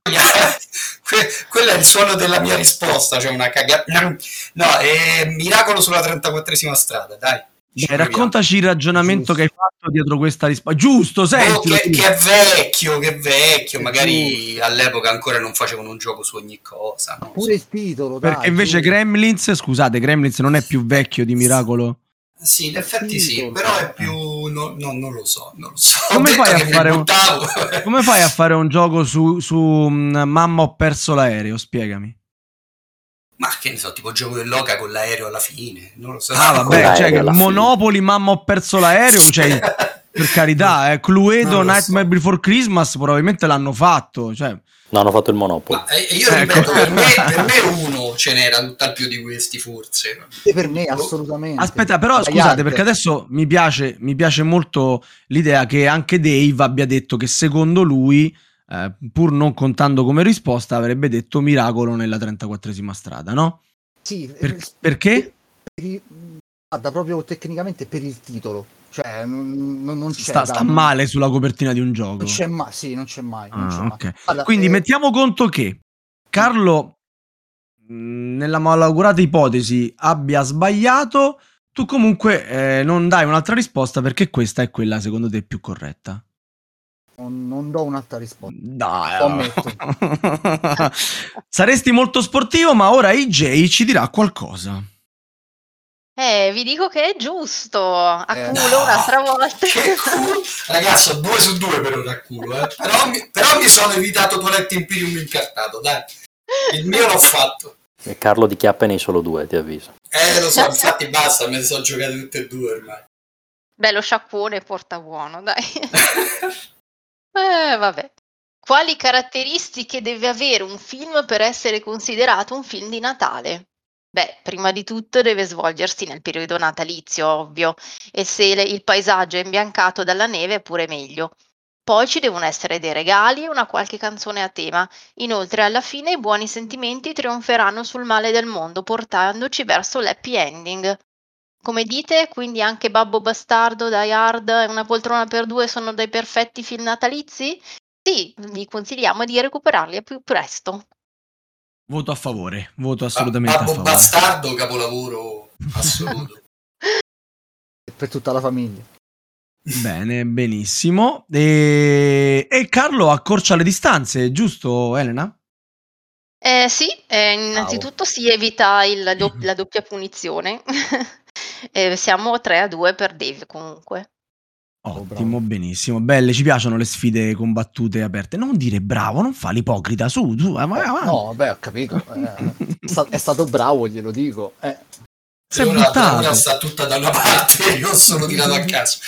Que- quello è il suono della mia risposta, cioè una cagata. No, è miracolo sulla 34esima strada, dai. Ci Dai, proviamo. raccontaci il ragionamento Giusto. che hai fatto dietro questa risposta. Giusto, Oh, senti. che, che è vecchio, che è vecchio. Magari all'epoca ancora non facevano un gioco su ogni cosa. lo Pure il titolo, dai, Perché invece giuro. Gremlins, scusate, Gremlins non è più vecchio di Miracolo. Sì, in effetti sì, Titolo. però è più. no- no, non lo so, non lo so. Come fai a fare un-. Come fai a fare un gioco su, su mm, Mamma ho perso l'aereo? Spiegami. Ma che ne so, tipo gioco dell'oca con l'aereo alla fine. Non lo so. Ah, vabbè, cioè alla fine. Monopoli, Mamma ho perso l'aereo, cioè per carità, eh, Cluedo, so. Nightmare Before Christmas probabilmente l'hanno fatto, cioè No, hanno fatto il Monopoli. Ma, eh, io Ecco. ripeto, per me, per me uno ce n'era tutt'al più di questi, forse. E per me assolutamente. Aspetta, però Dai scusate, perché adesso mi piace, mi piace molto l'idea che anche Dave abbia detto che secondo lui, eh, pur non contando come risposta, avrebbe detto miracolo nella 34esima strada, no? Sì, Per- eh, perché? per il- guarda, proprio tecnicamente per il titolo. Cioè, non, non- non c'è Sta, sta male sulla copertina di un gioco. Non c'è mai, sì, non c'è mai. non c'è Ah, mai. Guarda, Quindi eh, mettiamo conto che Carlo, mh, nella malaugurata ipotesi, abbia sbagliato. Tu comunque eh, non dai un'altra risposta perché questa è quella secondo te più corretta. non, non do un'altra risposta. Dai, saresti molto sportivo, ma ora AJ ci dirà qualcosa. Eh, vi dico che è giusto. A Eh, culo no, un'altra volta. Che culo. Ragazzi, ho due su due per ora a culo, eh. però, mi, però mi sono evitato Toilet Imperium incartato, dai. Il mio l'ho fatto. E Carlo di chiappe nei solo due, ti avviso. Eh, lo so, infatti basta, me ne sono giocate tutte e due ormai. Beh, lo sciacquone porta buono, dai. Eh, vabbè. Quali caratteristiche deve avere un film per essere considerato un film di Natale? Beh, prima di tutto deve svolgersi nel periodo natalizio, ovvio, e se le- il paesaggio è imbiancato dalla neve è pure meglio. Poi ci devono essere dei regali e una qualche canzone a tema. Inoltre, alla fine i buoni sentimenti trionferanno sul male del mondo, portandoci verso l'happy ending. Come dite, quindi anche Babbo Bastardo, Die Hard e Una poltrona per due sono dei perfetti film natalizi? Sì, vi consigliamo di recuperarli a più presto. Voto a favore, voto assolutamente a Babbo favore. Bastardo, capolavoro assoluto. Per tutta la famiglia. Bene, benissimo. E... e Carlo accorcia le distanze, giusto Elena? Eh, sì, eh, innanzitutto si evita il do- la doppia punizione. Eh, siamo 3 a 2 per Dave comunque. Ottimo, benissimo. Belle, ci piacciono le sfide combattute e aperte. Non dire bravo, non fa l'ipocrita, su, su, vai avanti. No, vabbè, ho capito. eh, è sta- è stato bravo, glielo dico. Eh, la buttato. sta tutta da una parte, io sono tirato a caso.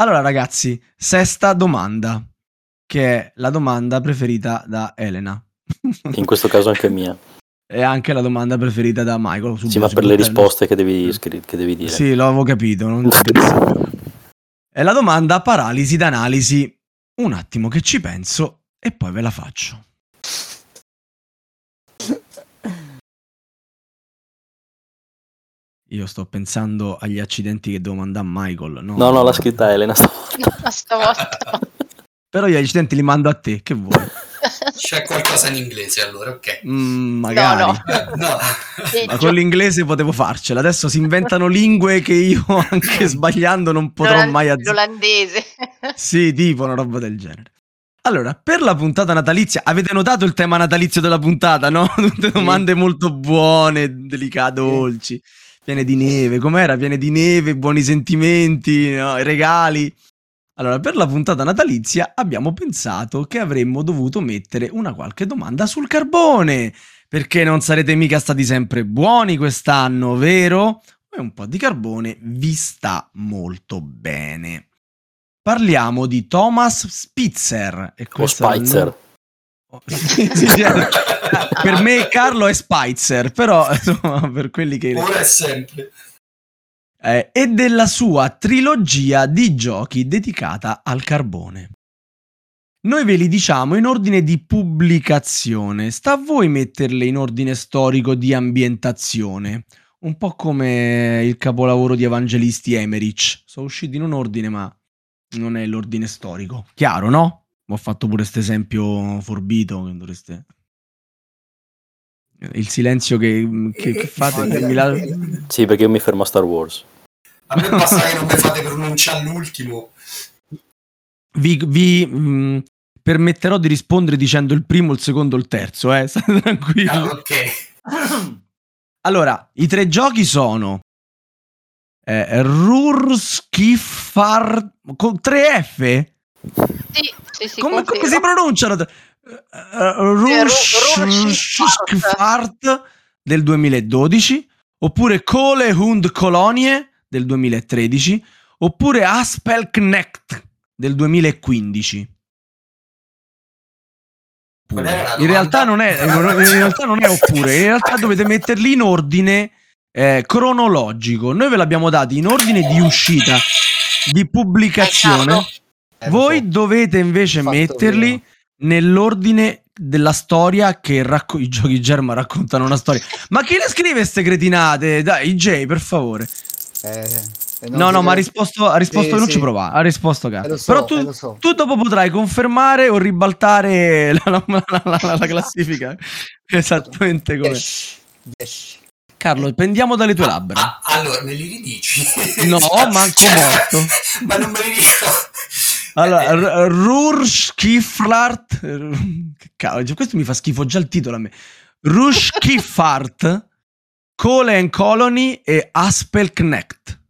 Allora, ragazzi, sesta domanda, che è la domanda preferita da Elena. In questo caso anche mia. è anche la domanda preferita da Michael. Sì, subito ma si per le risposte che devi, che devi dire. Sì, lo avevo capito, non ci pensavo. È la domanda paralisi d'analisi. Un attimo che ci penso e poi ve la faccio. Io sto pensando agli accidenti che devo mandare a Michael. No, No, no, l'ha scritta Elena stavolta. Stavolta. Però gli accidenti li mando a te, che vuoi? C'è qualcosa in inglese allora, ok. Mm, magari. No, no. No. Ma con l'inglese potevo farcela. Adesso si inventano lingue che io, anche sbagliando, non potrò l'olan- mai azzeccare. L'olandese. Sì, tipo una roba del genere. Allora, per la puntata natalizia, avete notato il tema natalizio della puntata, no? Tutte domande molto buone, delicate, dolci, piene di neve. Com'era? Piene di neve, buoni sentimenti, no? regali. Allora, per la puntata natalizia abbiamo pensato che avremmo dovuto mettere una qualche domanda sul carbone. Perché non sarete mica stati sempre buoni quest'anno, vero? E un po' di carbone vi sta molto bene. Parliamo di Thomas Spitzer. E O Spitzer. nome- per me Carlo è Spitzer, però insomma, per quelli che... Ora e sempre. Eh, e della sua trilogia di giochi dedicata al carbone. Noi ve li diciamo in ordine di pubblicazione, sta a voi metterle in ordine storico di ambientazione, un po' come il capolavoro di Evangelisti Emmerich. Sono usciti in un ordine, ma non è l'ordine storico. Chiaro, no? Ho fatto pure questo esempio forbito che dovreste... Il silenzio che, che- che fate... che mi la- Sì, perché io mi fermo a Star Wars. A me basta che non mi fate pronunciare l'ultimo. vi, vi, mh, permetterò di rispondere dicendo il primo, il secondo, il terzo, eh? State tranquilli. Ah, ok. Allora, i tre giochi sono eh, Rurskifar con 3F? Sì, sì, sì, come, come si pronunciano? Uh, Rurskifart del 2012 oppure Cole Hund Colonie del 2013 oppure Aspelknecht del 2015. oppure. Qual era la In realtà, non è, in realtà non è oppure, in realtà dovete metterli in ordine eh, cronologico. Noi ve l'abbiamo dati in ordine di uscita, di pubblicazione. Eh, lo Voi dovete invece metterli. Nell'ordine della storia che racco- i giochi Germa raccontano una storia. Ma chi le scrive queste cretinate? Dai, Jay, per favore. Eh, e non No, no, ma ha risposto, ha risposto Sì, non sì. ci provare, ha risposto cazzo. Eh, so, Però tu, eh, so. tu dopo potrai confermare o ribaltare la, la- la- la- la classifica esattamente come. 10. 10. Carlo, pendiamo dalle tue labbra. Ah, allora, me li ridici? No, manco morto. Ma non me li dico. Allora, Eh, R- Rurschkiflart. Che cavolo, questo mi fa schifo già il titolo a me. Rushkifart, Cole and Colony e Aspelknecht.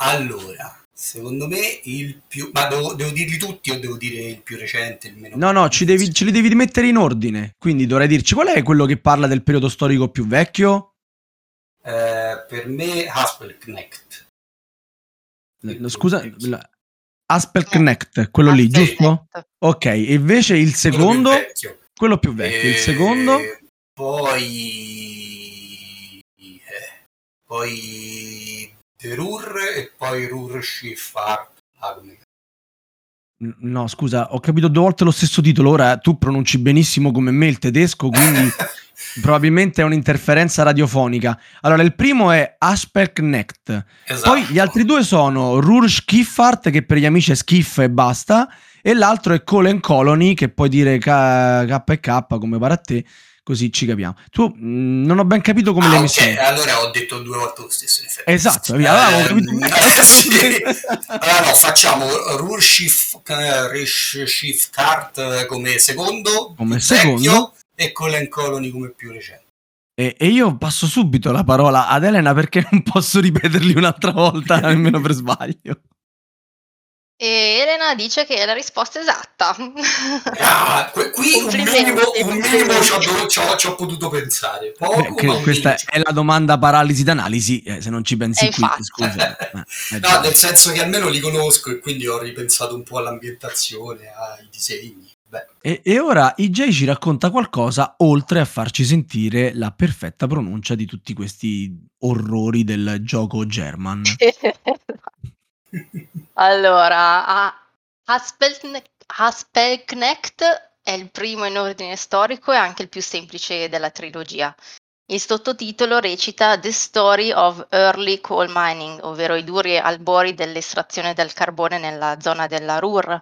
allora, secondo me il più... Ma devo, devo dirli tutti o devo dire il più recente, il meno... No, no, ci devi- ce li devi mettere in ordine. Quindi dovrei dirci qual è quello che parla del periodo storico più vecchio? Eh, per me Haspelknecht. No, Scusa, la- Aspelknecht, quello lì, giusto? Ok, e invece il secondo, Quello più vecchio. quello più vecchio. Il Eh, secondo, Poi... eh, poi... The Rur e poi Rur. N- No, scusa, ho capito due volte lo stesso titolo. Ora tu pronunci benissimo come me il tedesco, quindi probabilmente è un'interferenza radiofonica. Allora, il primo è Asperknecht. Esatto. Poi gli altri due sono Rur Skiffart, che per gli amici è Skiff e basta, e l'altro è Colon Colony, che puoi dire K, K e K come pare a te, così ci capiamo. Tu mh, non ho ben capito come Ah, l'hai ok, messo. allora ho detto due volte lo stesso. in effetti. Esatto, via, allora avevo capito. Ehm, sì. Allora no, facciamo Rurshif Kart come secondo, Come secondo. vecchio, e Colin Colony come più recente. E, e io passo subito la parola ad Elena perché non posso ripeterli un'altra volta, nemmeno per sbaglio. E Elena dice che è la risposta esatta. Ah, qui un minimo, un minimo ci ho, ci ho- ci ho potuto pensare. Poco, Beh, questa minimo. è la domanda paralisi d'analisi, eh, se non ci pensi Eh, qui, infatti. scusa. No, nel senso che almeno li conosco e quindi ho ripensato un po' all'ambientazione, ai disegni. E, e ora IJ ci racconta qualcosa oltre a farci sentire la perfetta pronuncia di tutti questi orrori del gioco German. allora, a- Haspelkne- Haspelknecht è il primo in ordine storico e anche il più semplice della trilogia. Il sottotitolo recita The Story of Early Coal Mining, ovvero i duri albori dell'estrazione del carbone nella zona della Ruhr.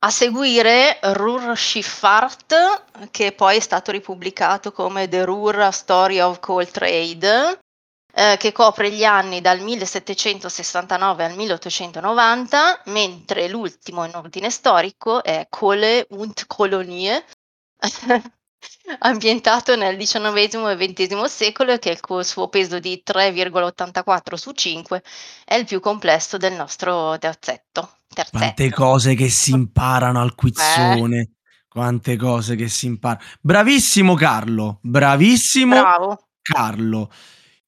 A seguire Ruhr Schifffahrt, che poi è stato ripubblicato come The Ruhr Story of Coal Trade, eh, che copre gli anni dal 1769 al 1890, mentre l'ultimo in ordine storico è Kohle und Kolonie, ambientato nel XIX e XX secolo e che col suo peso di 3,84 su 5 è il più complesso del nostro terzetto. terzetto. Quante cose che si imparano al quizzone. Quante cose che si imparano. Bravissimo Carlo, bravissimo Bravo. Carlo.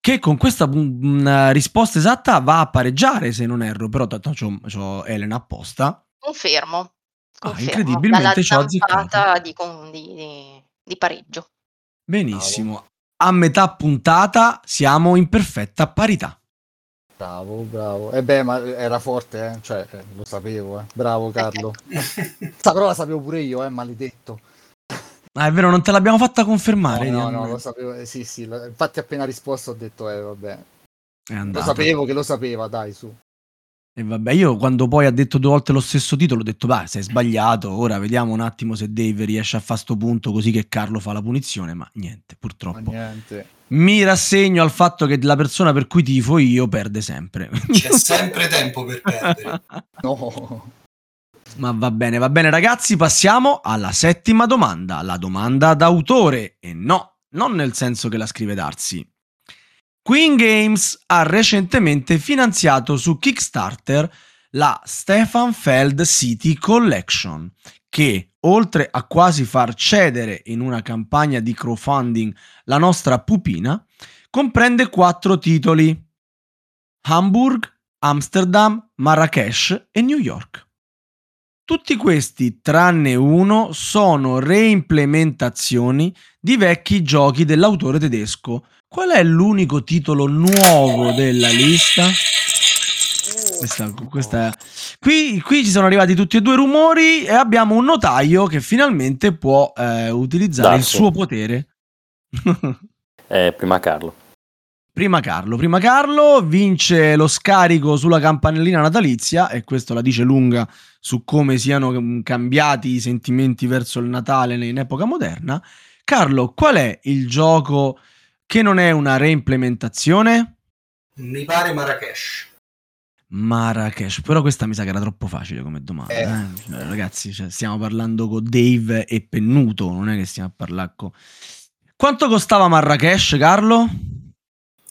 Che con questa mm, risposta esatta va a pareggiare, se non erro. Però tanto c'ho, c'ho Elena apposta. Confermo. Ah, confermo. incredibilmente ci ho azzeccato. zampata di, con- di- di- di pareggio. Benissimo. A metà puntata siamo in perfetta parità. Bravo, bravo. E beh, ma era forte, eh? Cioè, eh, lo sapevo, eh. Bravo Carlo. Sta però la sapevo pure io, eh, maledetto. Ah, è vero, non te l'abbiamo fatta confermare. no, no, no, lo sapevo. eh, sì, sì. lo- infatti appena risposto ho detto, eh, vabbè. È Lo sapevo che lo sapeva, dai, su. E vabbè, io quando poi ha detto due volte lo stesso titolo ho detto, vai, sei sbagliato, ora vediamo un attimo se Dave riesce a fare sto punto così che Carlo fa la punizione, ma niente, Ma purtroppo. niente. Mi rassegno al fatto che la persona per cui tifo io perde sempre. c'è sempre tempo per perdere. No. Ma va bene, va bene ragazzi, passiamo alla settima domanda, la domanda d'autore. E no, non nel senso che la scrive Darsi. Queen Games ha recentemente finanziato su Kickstarter la Stefan Feld City Collection, che oltre a quasi far cedere in una campagna di crowdfunding la nostra pupina, comprende quattro titoli: Hamburg, Amsterdam, Marrakesh e New York. Tutti questi, tranne uno, sono reimplementazioni di vecchi giochi dell'autore tedesco. Qual è l'unico titolo nuovo della lista? Questa, questa- Qui, qui ci sono arrivati tutti e due i rumori e abbiamo un notaio che finalmente può eh, utilizzare il Darsi. suo potere. Eh, prima Carlo. Prima Carlo, prima Carlo vince lo scarico sulla campanellina natalizia e questo la dice lunga su come siano cambiati i sentimenti verso il Natale in epoca moderna. Carlo, qual è il gioco che non è una reimplementazione? Mi pare Marrakesh. Marrakesh, però questa mi sa che era troppo facile come domanda. Eh. eh. Cioè, ragazzi, cioè, stiamo parlando con Dave e Pennuto, non è che stiamo a parlare con... Quanto costava Marrakesh, Carlo?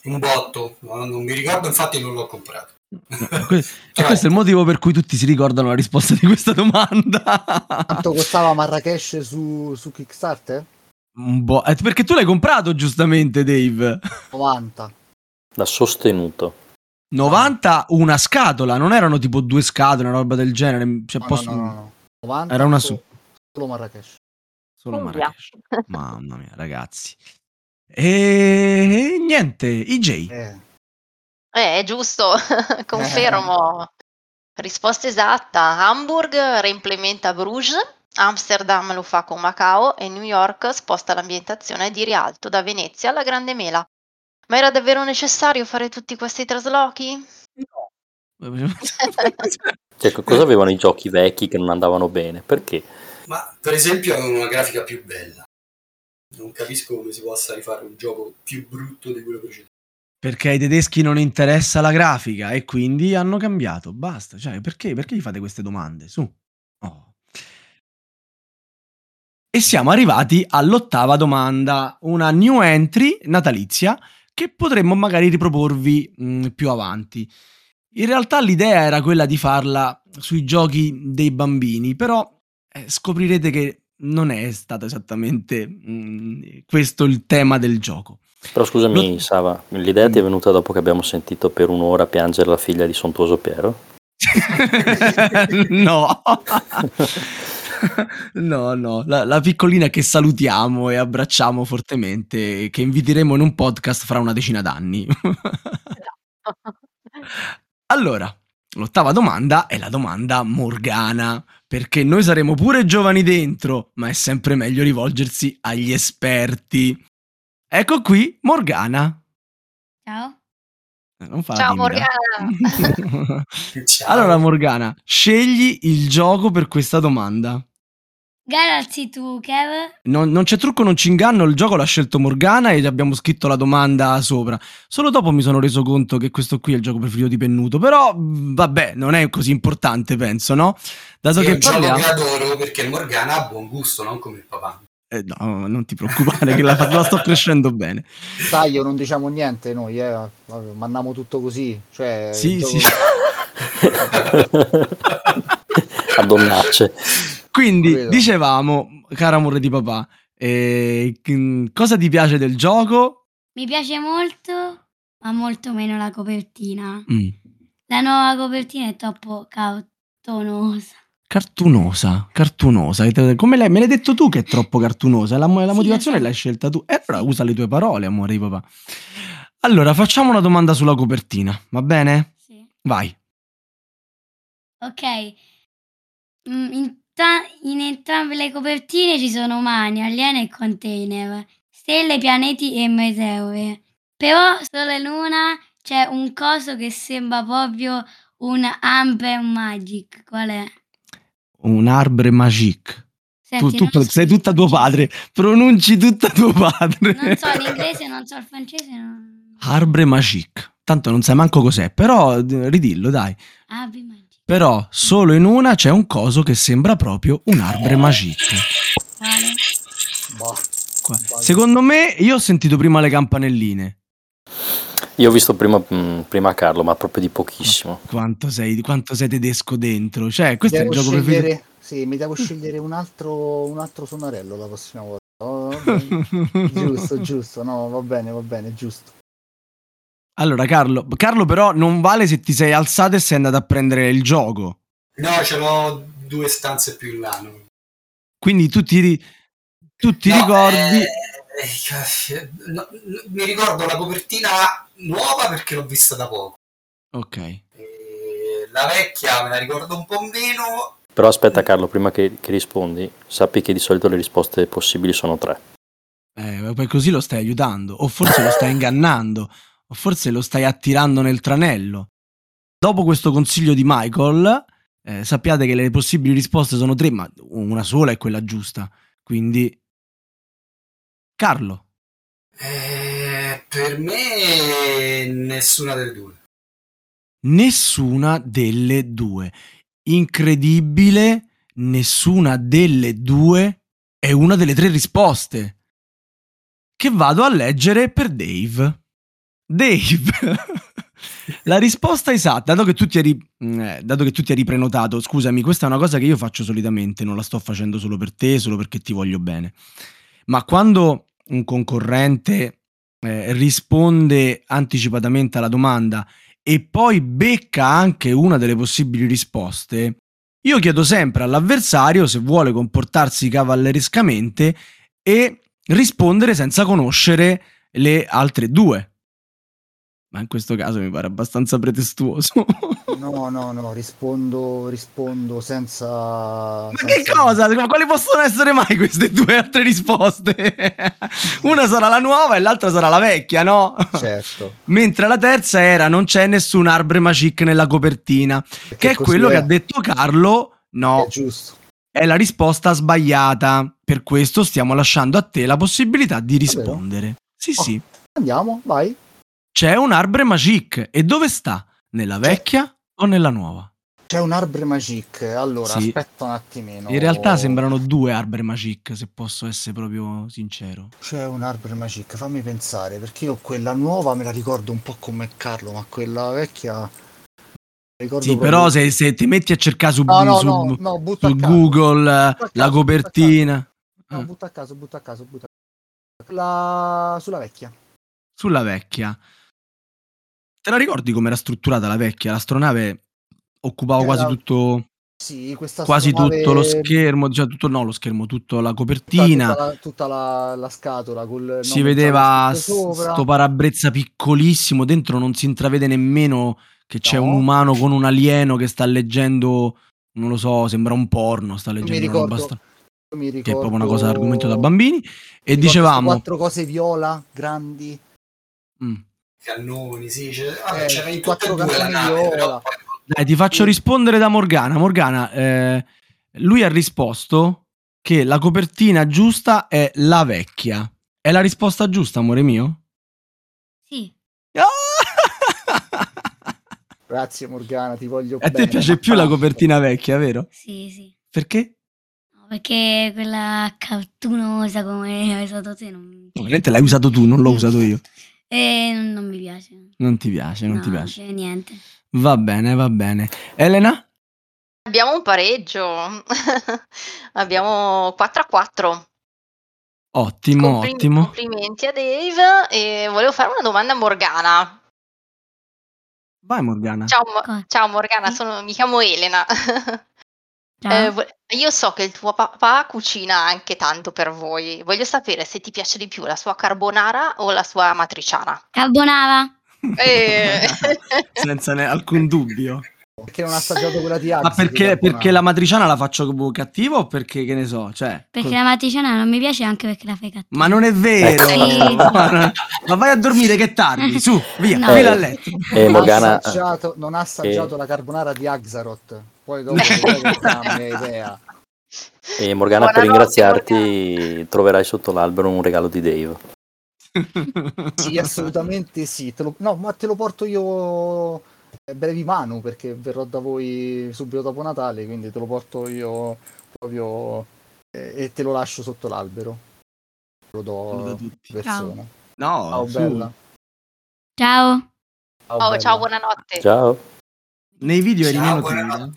Un botto, no, non mi ricordo, infatti non l'ho comprato. E questo è il motivo per cui tutti si ricordano la risposta di questa domanda. Quanto costava Marrakesh su, su Kickstarter? Un po'. eh, perché tu l'hai comprato giustamente, Dave. 90. Da sostenuto. 90 una scatola, non erano tipo due scatole, una roba del genere. Cioè, No, posso- no, no, no. 90 Era una solo- Solo Marrakesh. Solo. Marrakesh. Mamma mia, ragazzi. E niente, IJ. Eh, Eh, è giusto, confermo. Risposta esatta. Hamburg reimplementa Bruges, Amsterdam lo fa con Macao e New York sposta l'ambientazione di Rialto da Venezia alla Grande Mela. Ma era davvero necessario fare tutti questi traslochi? Cioè, co- cosa avevano i giochi vecchi che non andavano bene? Perché? Ma per esempio hanno una grafica più bella. Non capisco come si possa rifare un gioco più brutto di quello precedente. Perché ai tedeschi non interessa la grafica e quindi hanno cambiato. Basta. Cioè, perché, perché gli fate queste domande? Su. Oh. E siamo arrivati all'ottava domanda, una new entry natalizia che potremmo magari riproporvi mh, più avanti. In realtà l'idea era quella di farla sui giochi dei bambini, però eh, scoprirete che non è stato esattamente mh, questo il tema del gioco. Però scusami, Lo- Sava, l'idea ti è venuta dopo che abbiamo sentito per un'ora piangere la figlia di Sontuoso Piero? no. No, no, la, la piccolina che salutiamo e abbracciamo fortemente, che inviteremo in un podcast fra una decina d'anni. allora, l'ottava domanda è la domanda Morgana, perché noi saremo pure giovani dentro, ma è sempre meglio rivolgersi agli esperti. Ecco qui Morgana. Ciao. Eh, Non fa Ciao. Morgana! Ciao. allora Morgana, scegli il gioco per questa domanda. Galaxy tu, Kev. Non, non c'è trucco, non ci inganno, il gioco l'ha scelto Morgana e gli abbiamo scritto la domanda sopra. Solo dopo mi sono reso conto che questo qui è il gioco preferito di Pennuto, però vabbè, non è così importante, penso, no? Dato È che gioco parliamo... che adoro perché Morgana ha buon gusto, non come il papà. Eh, no, non ti preoccupare che la, la sto crescendo bene. Dai, io non diciamo niente noi, eh. Vabbè, mandiamo tutto così. Cioè, Sì, sì. A donnacce. Quindi, Capito. dicevamo, caro amore di papà, eh, mh, cosa ti piace del gioco? Mi piace molto, ma molto meno la copertina. Mm, La nuova copertina è troppo cartonosa. Cartunosa, cartunosa. Come l'hai- me l'hai detto tu che è troppo cartunosa? La, la Sì, motivazione l'hai scelta tu. E allora usa le tue parole, amore di papà. Allora, facciamo una domanda sulla copertina, va bene? Sì. Vai. Ok. Mm, In, ta- in entrambe le copertine ci sono umani, alieni e container, stelle, pianeti e meteore. Però solo in una c'è un coso che sembra proprio un Amber Magic. Qual è? Un arbre magique. Senti, Tu, tu- so sei tutta tuo padre. Pronunci tutta tuo padre. Non so l'inglese, non so il francese. Non... Arbre magique. Tanto non sai manco cos'è, però ridillo, dai. Amber Magic. Però solo in una c'è un coso che sembra proprio un arbre magique. Secondo me, io ho sentito prima le campanelline. Io ho visto prima, mh, prima Carlo, ma proprio di pochissimo. Quanto sei, quanto sei tedesco dentro. Cioè, questo è il Devo gioco preferito. sì, mi devo scegliere un altro, un altro sonarello la prossima volta. Oh, giusto, giusto, no, va bene, va bene, giusto. Allora, Carlo, Carlo, però non vale se ti sei alzato e sei andato a prendere il gioco. No, ce l'ho due stanze più in là. no? Quindi tu ti, tu ti No, ricordi... eh, eh, no, no, mi ricordo la copertina nuova perché l'ho vista da poco. Ok. E la vecchia me la ricordo un po' meno. Però aspetta Carlo, prima che, che rispondi, sappi che di solito le risposte possibili sono tre. Eh, poi così lo stai aiutando, o forse lo stai ingannando, o forse lo stai attirando nel tranello. Dopo questo consiglio di Michael, eh, sappiate che le possibili risposte sono tre, ma una sola è quella giusta. Quindi, Carlo, Eh, per me nessuna delle due. nessuna delle due. Incredibile, nessuna delle due è una delle tre risposte. Che vado a leggere per Dave. Dave, la risposta esatta, dato che, tu ti eri, eh, dato che tu ti eri prenotato, scusami, questa è una cosa che io faccio solitamente, non la sto facendo solo per te, solo perché ti voglio bene. Ma quando un concorrente eh, risponde anticipatamente alla domanda e poi becca anche una delle possibili risposte, io chiedo sempre all'avversario se vuole comportarsi cavallerescamente e rispondere senza conoscere le altre due. Ma in questo caso mi pare abbastanza pretestuoso. No, no, no, rispondo, rispondo senza... Ma senza- che cosa? Ma quali possono essere mai queste due altre risposte? Una sarà la nuova e l'altra sarà la vecchia, no? Certo. Mentre la terza era non c'è nessun arbre magic nella copertina, perché che è quello che è, ha detto Carlo. No, È giusto. è la risposta sbagliata. Per questo stiamo lasciando a te la possibilità di rispondere. Sì, Oh. sì. Andiamo, vai. C'è un arbre magic. E dove sta? Nella vecchia o nella nuova? C'è un arbre magic. Allora, Sì. aspetta un attimino. In realtà sembrano due arbre magic, se posso essere proprio sincero. C'è un arbre magic, fammi pensare, perché io quella nuova me la ricordo un po' come Carlo, ma quella vecchia... Ricordo Sì, proprio- però se, se ti metti a cercare su, No, no, su- no, no, butta su caso. Google Butta a la caso, copertina No, Eh. butta a caso, butta a caso, butta a caso. La... Sulla vecchia. sulla vecchia. Te la ricordi com'era strutturata la vecchia? L'astronave occupava quasi tutto, Sì, questa quasi astronave- tutto lo schermo, cioè tutto, no, lo schermo, tutta la tutta, copertina. tutta la, tutta la- la scatola col si vedeva scritto sopra. sto parabrezza piccolissimo, dentro non si intravede nemmeno che c'è No. un umano con un alieno che sta leggendo, non lo so, sembra un porno, sta leggendo una roba ricordo- che è ricordo- proprio una cosa argomento da bambini. E ricordo dicevamo, quattro cose viola grandi. Mm. Cannoni, sì, c'era, vabbè, Eh, c'era in tutte quattro e due la nave, però dai, ti faccio rispondere da Morgana. Morgana, eh, lui ha risposto che la copertina giusta è la vecchia. È la risposta giusta, amore mio? Sì. Grazie Morgana, ti voglio A te bene. piace più la copertina vecchia, vero? Sì, sì. Perché? Perché quella cartunosa come hai usato te non, Ovviamente l'hai usato tu, non l'ho usato io. Eh, non, mi piace. Non ti piace, non No, ti piace. c'è niente. Va bene, va bene. Elena? Abbiamo un pareggio. Abbiamo 4 a 4. Ottimo, Compli- ottimo. Complimenti a Dave. E volevo fare una domanda a Morgana. Vai Morgana. Ciao, Mo- ciao Morgana, sono- mi chiamo Elena. Eh, vo- io so che il tuo papà cucina anche tanto per voi. Voglio sapere se ti piace di più la sua carbonara o la sua matriciana. Carbonara. Eh. Senza ne- alcun dubbio. Perché non ha assaggiato quella di Ma Axi, perché, carbonara. perché la matriciana la faccio cattiva o perché che ne so? Cioè, Perché la matriciana non mi piace anche perché la fai cattiva. Ma non è vero! Sì. Ma, ma vai a dormire che è tardi, su, via, No. fila a letto. E Non ha Morgana, assaggiato, non ha assaggiato Eh. la carbonara di Axaroth. Poi dopo cambia idea. e Morgana per Buonanotte, ringraziarti troverai sotto l'albero un regalo di Dave. Sì, assolutamente sì. Te lo- no, ma te lo porto io eh, brevi mano perché verrò da voi subito dopo Natale, quindi te lo porto io proprio eh, e te lo lascio sotto l'albero. Lo do persona. No, Ciao, bella. Ciao. Ciao, Oh, bella. ciao, buonanotte. Ciao. Nei video eri Ciao, meno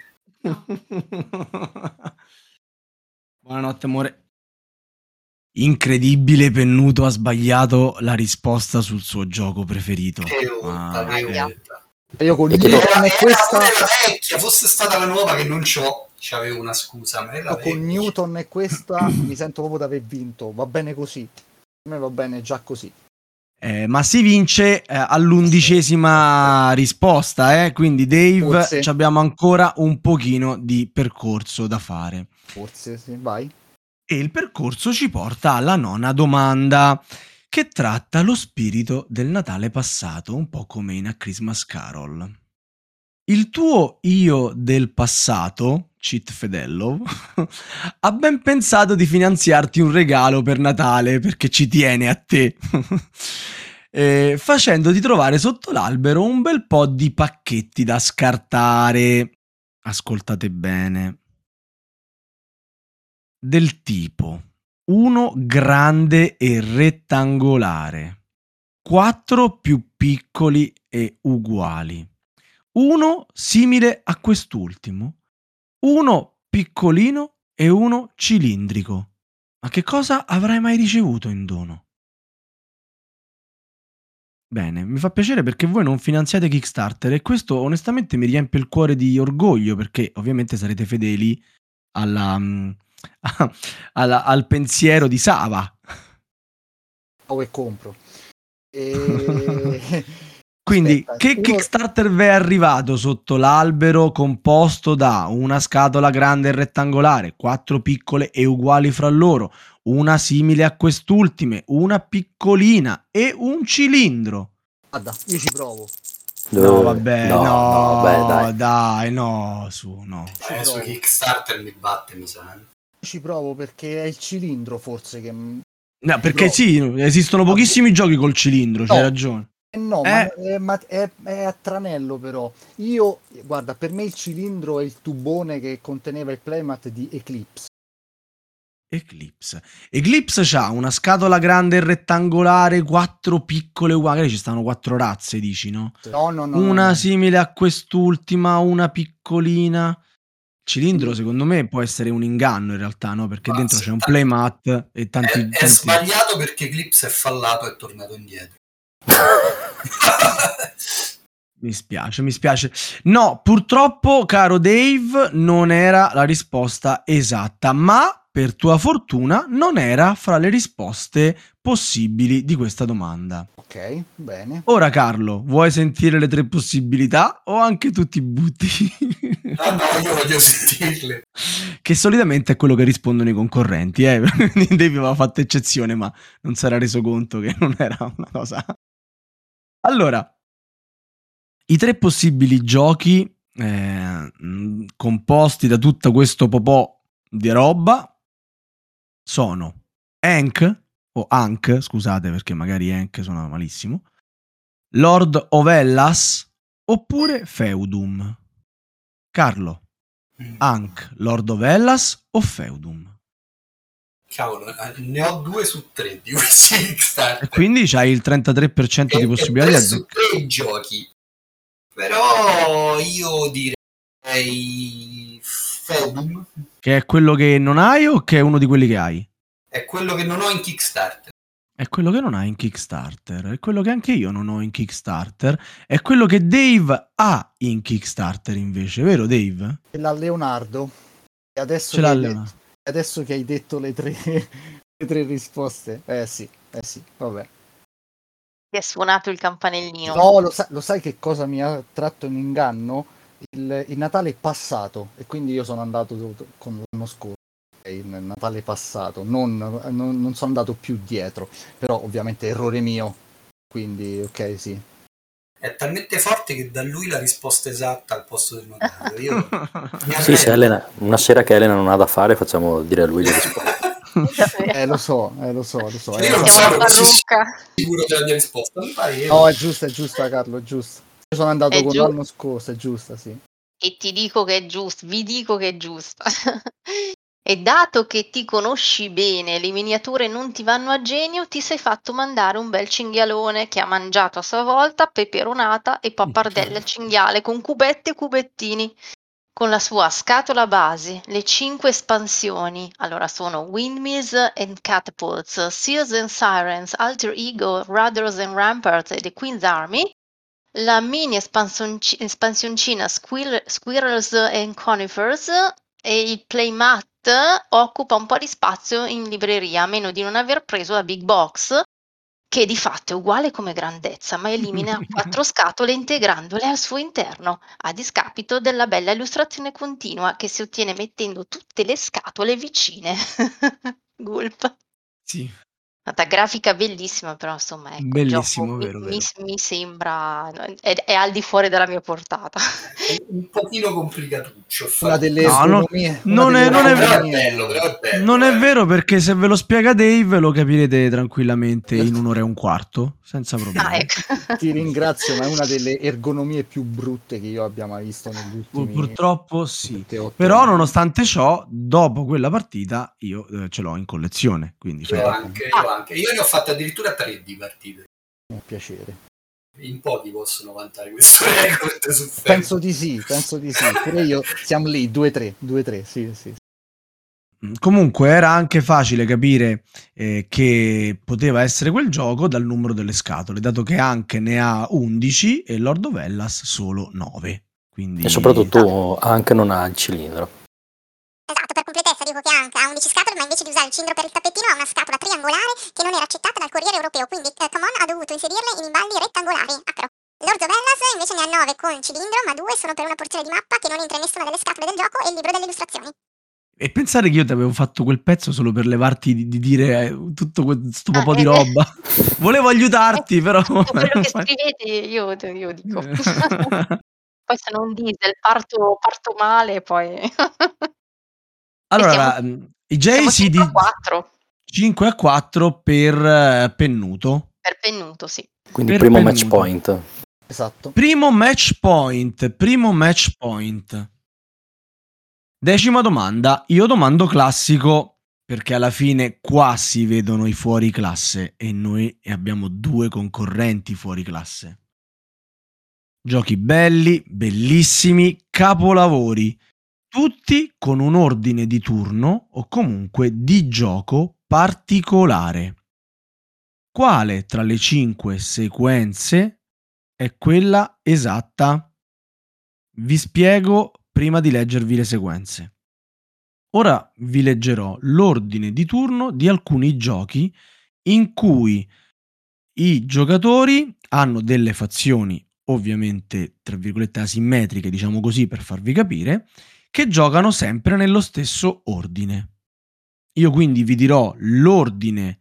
buonanotte. amore. Incredibile, Pennuto ha sbagliato la risposta sul suo gioco preferito. Che Ah, onta, che onta. E io con E che lo- l'Iran e Era questa vecchia, fosse stata la nuova che non c'ho, c'avevo una scusa, Io con. Newton e questa mi sento proprio di aver vinto. Va bene così. A me va bene già così. Eh, ma si vince eh, all'undicesima risposta, eh? quindi Dave Forse. ci abbiamo ancora un pochino di percorso da fare. Forse sì, vai. E il percorso ci porta alla nona domanda, che tratta lo spirito del Natale passato, un po' come in A Christmas Carol. Il tuo io del passato, Cheat Fedello, ha ben pensato di finanziarti un regalo per Natale perché ci tiene a te, eh, facendoti trovare sotto l'albero un bel po' di pacchetti da scartare. Ascoltate bene. Del tipo uno grande e rettangolare, quattro più piccoli e uguali, uno simile a quest'ultimo, uno piccolino e uno cilindrico. Ma che cosa avrai mai ricevuto in dono? Bene, mi fa piacere perché voi non finanziate Kickstarter e questo onestamente mi riempie il cuore di orgoglio perché ovviamente sarete fedeli alla, mm, alla- al pensiero di Sava. O che compro. E... Quindi, Aspetta, che uno- Kickstarter vi è arrivato sotto l'albero composto da una scatola grande e rettangolare, quattro piccole e uguali fra loro, una simile a quest'ultime, una piccolina e un cilindro? Guarda, io ci provo. No, vabbè, no, no, no, beh, dai. dai, no, su, no. Eh, su Kickstarter mi batte, mi sa. eh. Io ci provo perché è il cilindro forse che... No, perché sì, esistono pochissimi giochi col cilindro, c'hai No. ragione. Eh no, Eh. ma, è, ma è- è a tranello però. Io, guarda, per me il cilindro è il tubone che conteneva il playmat di Eclipse. Eclipse. Eclipse c'ha una scatola grande e rettangolare, quattro piccole uguali. Ci stanno quattro razze, dici, no? No, no, no. una no, no. simile a quest'ultima, una piccolina. Cilindro, secondo me, può essere un inganno in realtà, no? Perché Ma dentro c'è un playmat e tanti. È, è tanti- sbagliato perché Eclipse è fallato e è tornato indietro. Mi spiace, mi spiace. No, purtroppo, caro Dave, non era la risposta esatta, ma per tua fortuna non era fra le risposte possibili di questa domanda. Ok, bene. Ora, Carlo, vuoi sentire le tre possibilità o anche tu ti butti? ah no, io voglio sentirle. che solitamente è quello che rispondono i concorrenti. Eh? Quindi Dave aveva fatto eccezione, ma non si era reso conto che non era una cosa. Allora, i tre possibili giochi eh, composti da tutto questo popò di roba sono Hank, o Hank, scusate perché magari Hank suona malissimo, Lord of Hellas oppure Feudum. Carlo, Mm. Hank, Lord of Hellas o Feudum? Cavolo, eh, ne ho due su tre di questi E Kickstarter. quindi c'hai il 33% di E- e possibilità di su tre giochi. Però io direi Feudum Che è quello che non hai o che è uno di quelli che hai? è quello che non ho in Kickstarter. È quello che non hai in Kickstarter, è quello che anche io non ho in Kickstarter, è quello che Dave ha in Kickstarter invece, vero Dave? Ce l'ha Leonardo. E adesso, Ce l'ha Leonardo. Adesso che hai detto le tre, le tre risposte. Eh sì, eh sì, vabbè. Ti è suonato il campanellino. No, lo, sa- lo sai che cosa mi ha tratto in inganno? Il, il Natale passato. E quindi io sono andato con l'anno scorso. Il Natale passato. Non, non- non sono andato più dietro. Però ovviamente errore mio. Quindi, ok, sì. È talmente forte che da lui la risposta esatta al posto del notaio. Io Sì, se. Elena, una sera che Elena non ha da fare, facciamo dire a lui le risposte. Eh, lo so, eh, lo so, lo so. Io eh. non Siamo sono sicuro della mia risposta. No, è giusta, è giusta, Carlo, è giusta. Io sono andato È con giu- l'anno scorso, è giusta, sì. E ti dico che è giusto, vi dico che è giusto. E dato che ti conosci bene, le miniature non ti vanno a genio, ti sei fatto mandare un bel cinghialone che ha mangiato a sua volta peperonata e pappardelle al cinghiale con cubette e cubettini. Con la sua scatola base, le cinque espansioni, allora sono Windmills and Catapults, Seals and Sirens, Alter Ego, Rudders and Ramparts e The Queen's Army, la mini espansionci- espansioncina Squirrel- Squirrels and Conifers E il playmat occupa un po' di spazio in libreria, a meno di non aver preso la big box, che di fatto è uguale come grandezza, ma elimina quattro scatole integrandole al suo interno, a discapito della bella illustrazione continua che si ottiene mettendo tutte le scatole vicine. Gulp. Sì, Grafica bellissima, però insomma, ecco, il Bellissimo, gioco mi, vero, mi- vero. mi sembra è, è al di fuori della mia portata. È un pochino complicatuccio. Una delle No, non delle è- non è- però è ergonomie- bello. Non è eh. vero perché se ve lo spiega Dave lo capirete tranquillamente in un'ora e un quarto, senza problemi. Ah, ecco. Ti ringrazio, ma è una delle ergonomie più brutte che io abbia mai visto negli ultimi Purtroppo sì. 7-8 Però nonostante ciò, dopo quella partita io eh, ce l'ho in collezione, quindi te. anche, io anche. Io ne ho fatte addirittura tre di partite. Un piacere. In pochi possono vantare questo record su Facebook. Penso di sì, penso di sì. Pure io siamo lì, 2-3, 2-3, sì, sì. Mm, Comunque era anche facile capire eh, che poteva essere quel gioco dal numero delle scatole, dato che anche ne ha 11 e Lord of Hellas solo 9. Quindi... E soprattutto anche non ha il cilindro. Dico che anche ha 11 scatole, ma invece di usare il cilindro per il tappettino ha una scatola triangolare che non era accettata dal Corriere Europeo, quindi eh, Camon ha dovuto inserirle in imballi rettangolari. Acro. Lord of Hellas invece ne ha 9 con cilindro, ma 2 sono per una porzione di mappa che non entra in nessuna delle scatole del gioco e il libro delle illustrazioni. E pensare che io ti avevo fatto quel pezzo solo per levarti di, di dire eh, tutto questo Ah, po' di eh, roba. Volevo aiutarti, però... Quello che scrivete io, io dico. poi se non diesel parto, parto male, poi... allora, siamo- mm, i Jay si 5 di a 4 5 a 4 per eh, Pennuto. per pennuto, sì. Quindi Per primo Pennuto. match point. Esatto. Primo match point, primo match point. Decima domanda, io domando classico perché alla fine qua si vedono i fuori classe e noi abbiamo due concorrenti fuori classe. Giochi belli, bellissimi, capolavori, tutti con un ordine di turno o comunque di gioco particolare. Quale tra le cinque sequenze è quella esatta. Vi spiego prima di leggervi le sequenze. Ora vi leggerò l'ordine di turno di alcuni giochi in cui i giocatori hanno delle fazioni, ovviamente tra virgolette asimmetriche, diciamo così per farvi capire, che giocano sempre nello stesso ordine. Io quindi vi dirò l'ordine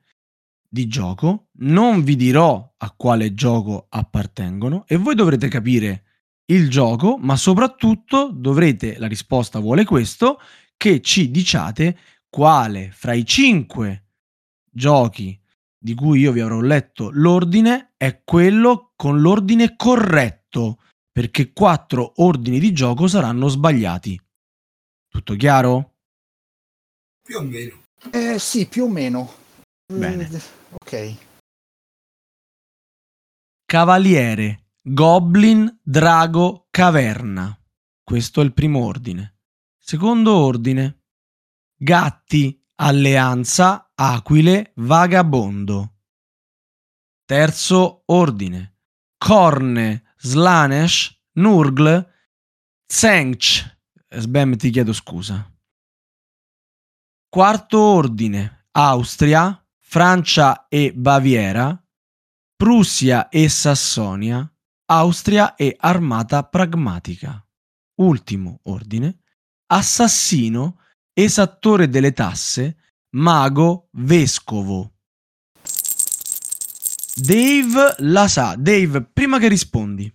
di gioco, non vi dirò a quale gioco appartengono e voi dovrete capire il gioco, ma soprattutto dovrete, la risposta vuole questo, che ci diciate quale fra i cinque giochi di cui io vi avrò letto l'ordine è quello con l'ordine corretto, perché quattro ordini di gioco saranno sbagliati. Tutto chiaro? Più o meno. Eh, sì, più o meno. Bene. Eh, ok. Cavaliere, Goblin, Drago, Caverna. Questo è il primo ordine. Secondo ordine. Gatti, Alleanza, Aquile, Vagabondo. Terzo ordine. Corne, Slanesh, Nurgle, Zench. Sbam, ti chiedo scusa. Quarto ordine. Austria, Francia e Baviera, Prussia e Sassonia, Austria e Armata Pragmatica. Ultimo ordine. Assassino, esattore delle tasse, mago, vescovo. Dave la sa. Dave, prima che rispondi,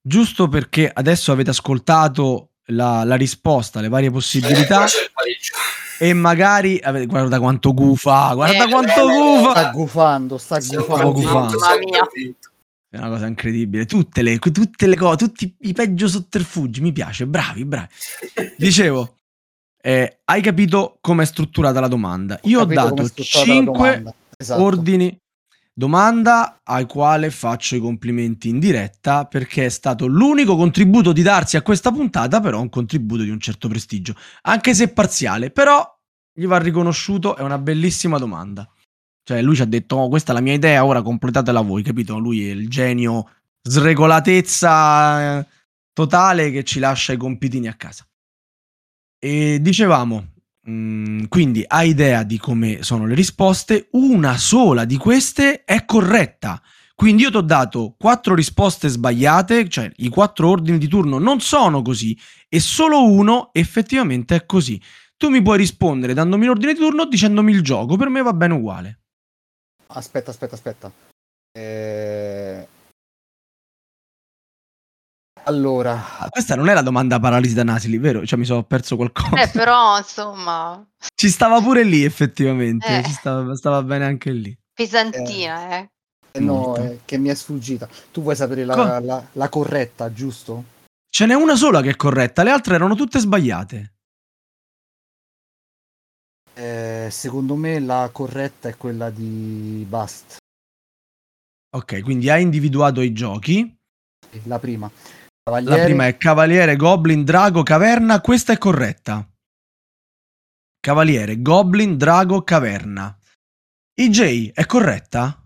giusto perché adesso avete ascoltato la, la risposta, le varie Eh, possibilità pareggio. e magari guarda quanto gufa, guarda Eh, quanto eh, gufa. Sta gufando, sta Stavo gufando. gufando. È una cosa incredibile. Tutte le, tutte le cose, tutti i peggio sotterfugi. Mi piace, bravi, bravi. Dicevo, eh, hai capito come è strutturata la domanda? Io ho, come è dato strutturata la 5 domanda. Esatto. ordini. Domanda al quale faccio i complimenti in diretta perché è stato l'unico contributo di darsi a questa puntata, però un contributo di un certo prestigio, anche se parziale, però gli va riconosciuto, è una bellissima domanda. Cioè lui ci ha detto "Oh, questa è la mia idea, ora completatela voi", capito? Lui è il genio sregolatezza eh, totale che ci lascia i compitini a casa. E dicevamo, mm, quindi hai idea di come sono le risposte, una sola di queste è corretta. Quindi io ti ho dato quattro risposte sbagliate, cioè i quattro ordini di turno non sono così e solo uno effettivamente è così. Tu mi puoi rispondere dandomi l'ordine di turno o dicendomi il gioco, per me va bene uguale. Aspetta, aspetta, aspetta. Eh, Allora, Questa non è la domanda paralisi da Nasili, vero? Cioè mi sono perso qualcosa. Eh, però, insomma, Ci stava pure lì effettivamente, Eh. ci stava, stava bene anche lì. pesantina, eh. eh, no, Molto. eh, che mi è sfuggita. Tu vuoi sapere la, Co- la- la corretta, giusto? Ce n'è una sola che è corretta, le altre erano tutte sbagliate. Eh, secondo me la corretta è quella di Bast, Ok, quindi hai individuato i giochi. la prima. La Cavaliere, prima è Cavaliere, Goblin, Drago, Caverna. Questa è corretta. Cavaliere, Goblin, Drago, Caverna. IJ è corretta?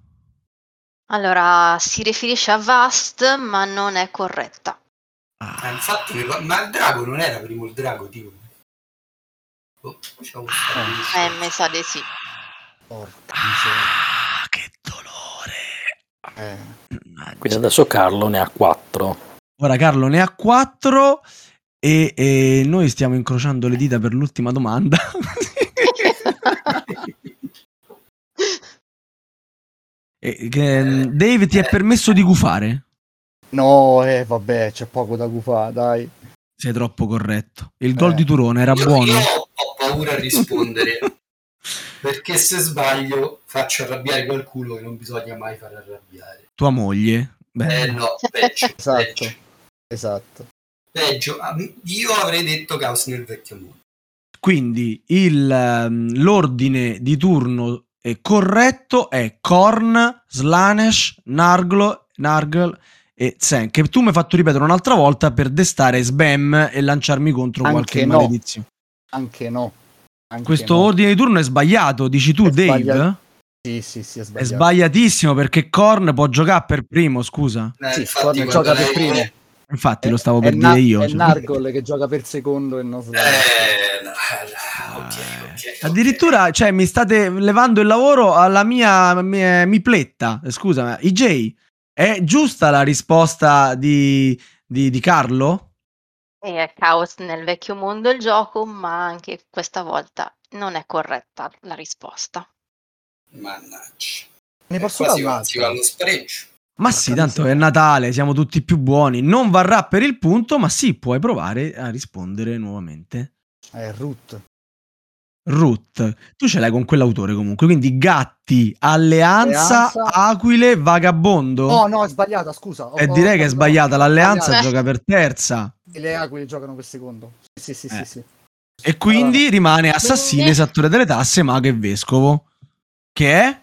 Allora, si riferisce a Vast, ma non è corretta. Ah, Ah, infatti, ma il drago non era primo il drago, tipo. Oh, questa- Eh, mi sa di sì. Porca miseria. ah, che dolore. Eh. Quindi adesso Carlo ne ha 4. Ora Carlo ne ha 4 e, e noi stiamo incrociando le dita per l'ultima domanda. E che, mm, Dave ti è permesso di gufare? No, eh, vabbè, c'è poco da gufare, dai. Sei troppo corretto. Il gol Eh. di Turone era Io- buono? Io ho paura a rispondere. perché se sbaglio faccio arrabbiare qualcuno che non bisogna mai far arrabbiare. Tua moglie? Beh, Eh no, peggio. Esatto. peggio. Esatto. Peggio. Ah, Io avrei detto caos nel vecchio mondo. Quindi il, ehm, l'ordine di turno eh, corretto è Korn, Slanesh, Narglo, Nargl e Zen, che tu mi hai fatto ripetere un'altra volta per destare spam e lanciarmi contro Anche qualche no. maledizione. Anche no. Anche Questo no. ordine di turno è sbagliato, dici tu, È Dave? sbagliato. Sì, sì, sì, è È sbagliatissimo perché Korn può giocare per primo, scusa. Eh, Sì, Korn gioca per lei- primo. Infatti lo È- stavo è per Na- dire io. È cioè. Nargol che gioca per secondo e non. Eh, no, eh, ok, ok, ok. Addirittura, cioè, mi state levando il lavoro alla mia mi- mipletta. Scusa, ma IJ, è giusta la risposta di, di- di Carlo? E è caos nel vecchio mondo il gioco, ma anche questa volta non è corretta la risposta. Mannaggia. Ne Eh, posso dare si va, si va un'altra? allo spregio. Ma sì, tanto è Natale, siamo tutti più buoni. Non varrà per il punto, ma sì, puoi provare a rispondere nuovamente. È Root. Ruth, tu ce l'hai con quell'autore comunque, quindi gatti, alleanza, Alleanza. aquile, vagabondo. Oh no, è sbagliata, scusa. Ho- e ho- direi che è no, sbagliata, l'alleanza sbagliata. gioca per terza. E le aquile giocano per secondo. Sì, sì, sì, Eh. sì, sì. E quindi Allora, rimane assassino, esattore delle tasse, mago e vescovo. Che è?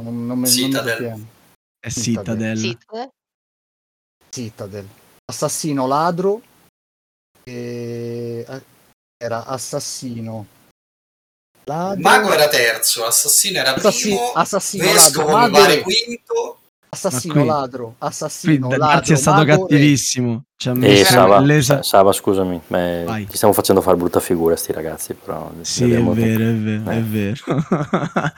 non, non, me- non Citadel. soffiamo. È Citadel. Citadel. Sì? Citadel. Assassino ladro. E... eh, Era assassino. Ladro. Mago era terzo, assassino era Assassi- primo, assassino vescovo ladro, mi pare mago- quinto. Assassino qui- ladro. Qui Assassino ladro. Darsi è stato e- cattivissimo. Ci ha E messo Sava, l'esa- Sava, scusami, eh, Vai. ti stiamo facendo fare brutta figura sti ragazzi, però Sì, è vero, è vero, Eh. è vero.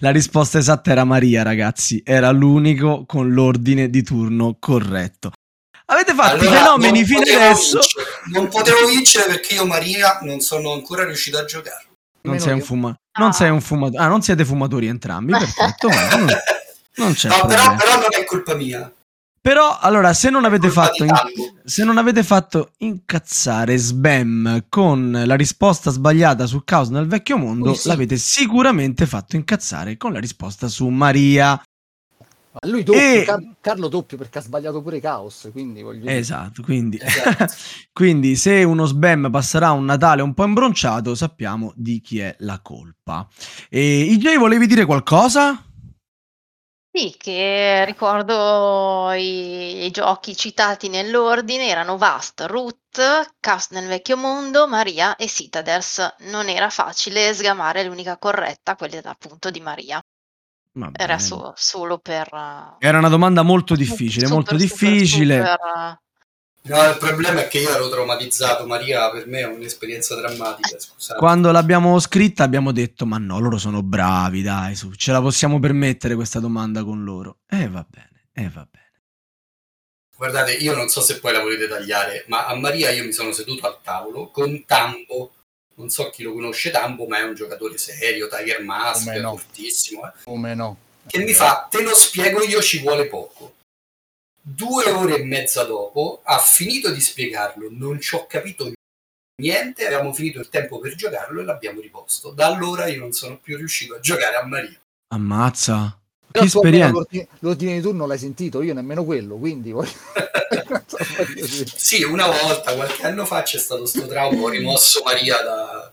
La risposta esatta era Maria, ragazzi. Era l'unico con l'ordine di turno corretto. Avete fatto i Allora, fenomeni non fino potevo adesso. vincere. Non potevo vincere perché io Maria non sono ancora riuscito a giocare. Non sei fuma- non Ah. sei un fumatore. Ah, non siete fumatori entrambi. Perfetto. Non, c'è no, però, però non è colpa mia. Però, allora, se non avete colpa fatto in- se non avete fatto incazzare Sbam con la risposta sbagliata su Caos nel vecchio mondo, sì. l'avete sicuramente fatto incazzare con la risposta su Maria. Ma lui doppio, E- Car- Carlo doppio perché ha sbagliato pure Caos. Quindi voglio dire. Esatto, quindi, Esatto. quindi se uno Sbam passerà un Natale un po' imbronciato, sappiamo di chi è la colpa. E IJ, volevi dire qualcosa? Sì, che ricordo i, i giochi citati nell'ordine erano Vast, Root, Cast nel vecchio mondo, Maria e Citadels. Non era facile sgamare l'unica corretta, quella appunto di Maria. Va Era bene. so- solo per... eh, Era una domanda molto difficile, super, molto super, difficile. super, eh, No, il problema è che io ero traumatizzato, Maria per me è un'esperienza drammatica, scusate. Quando l'abbiamo scritta abbiamo detto, ma no, loro sono bravi, dai, su, ce la possiamo permettere questa domanda con loro. E eh, va bene, e eh, va bene. Guardate, io non so se poi la volete tagliare, ma a Maria io mi sono seduto al tavolo con Tambo. Non so chi lo conosce Tambo, ma è un giocatore serio, Tiger Mask, Come no. fortissimo. Eh? Come no? Che mi fa, te lo spiego io, ci vuole poco. Due ore e mezza dopo ha finito di spiegarlo, non ci ho capito niente, avevamo finito il tempo per giocarlo e l'abbiamo riposto. Da allora io non sono più riuscito a giocare a Maria. Ammazza. Che esperienza. l'ordine, di turno l'hai sentito, io nemmeno quello, quindi voglio-. Sì, una volta, qualche anno fa, c'è stato sto trauma, ho rimosso Maria da,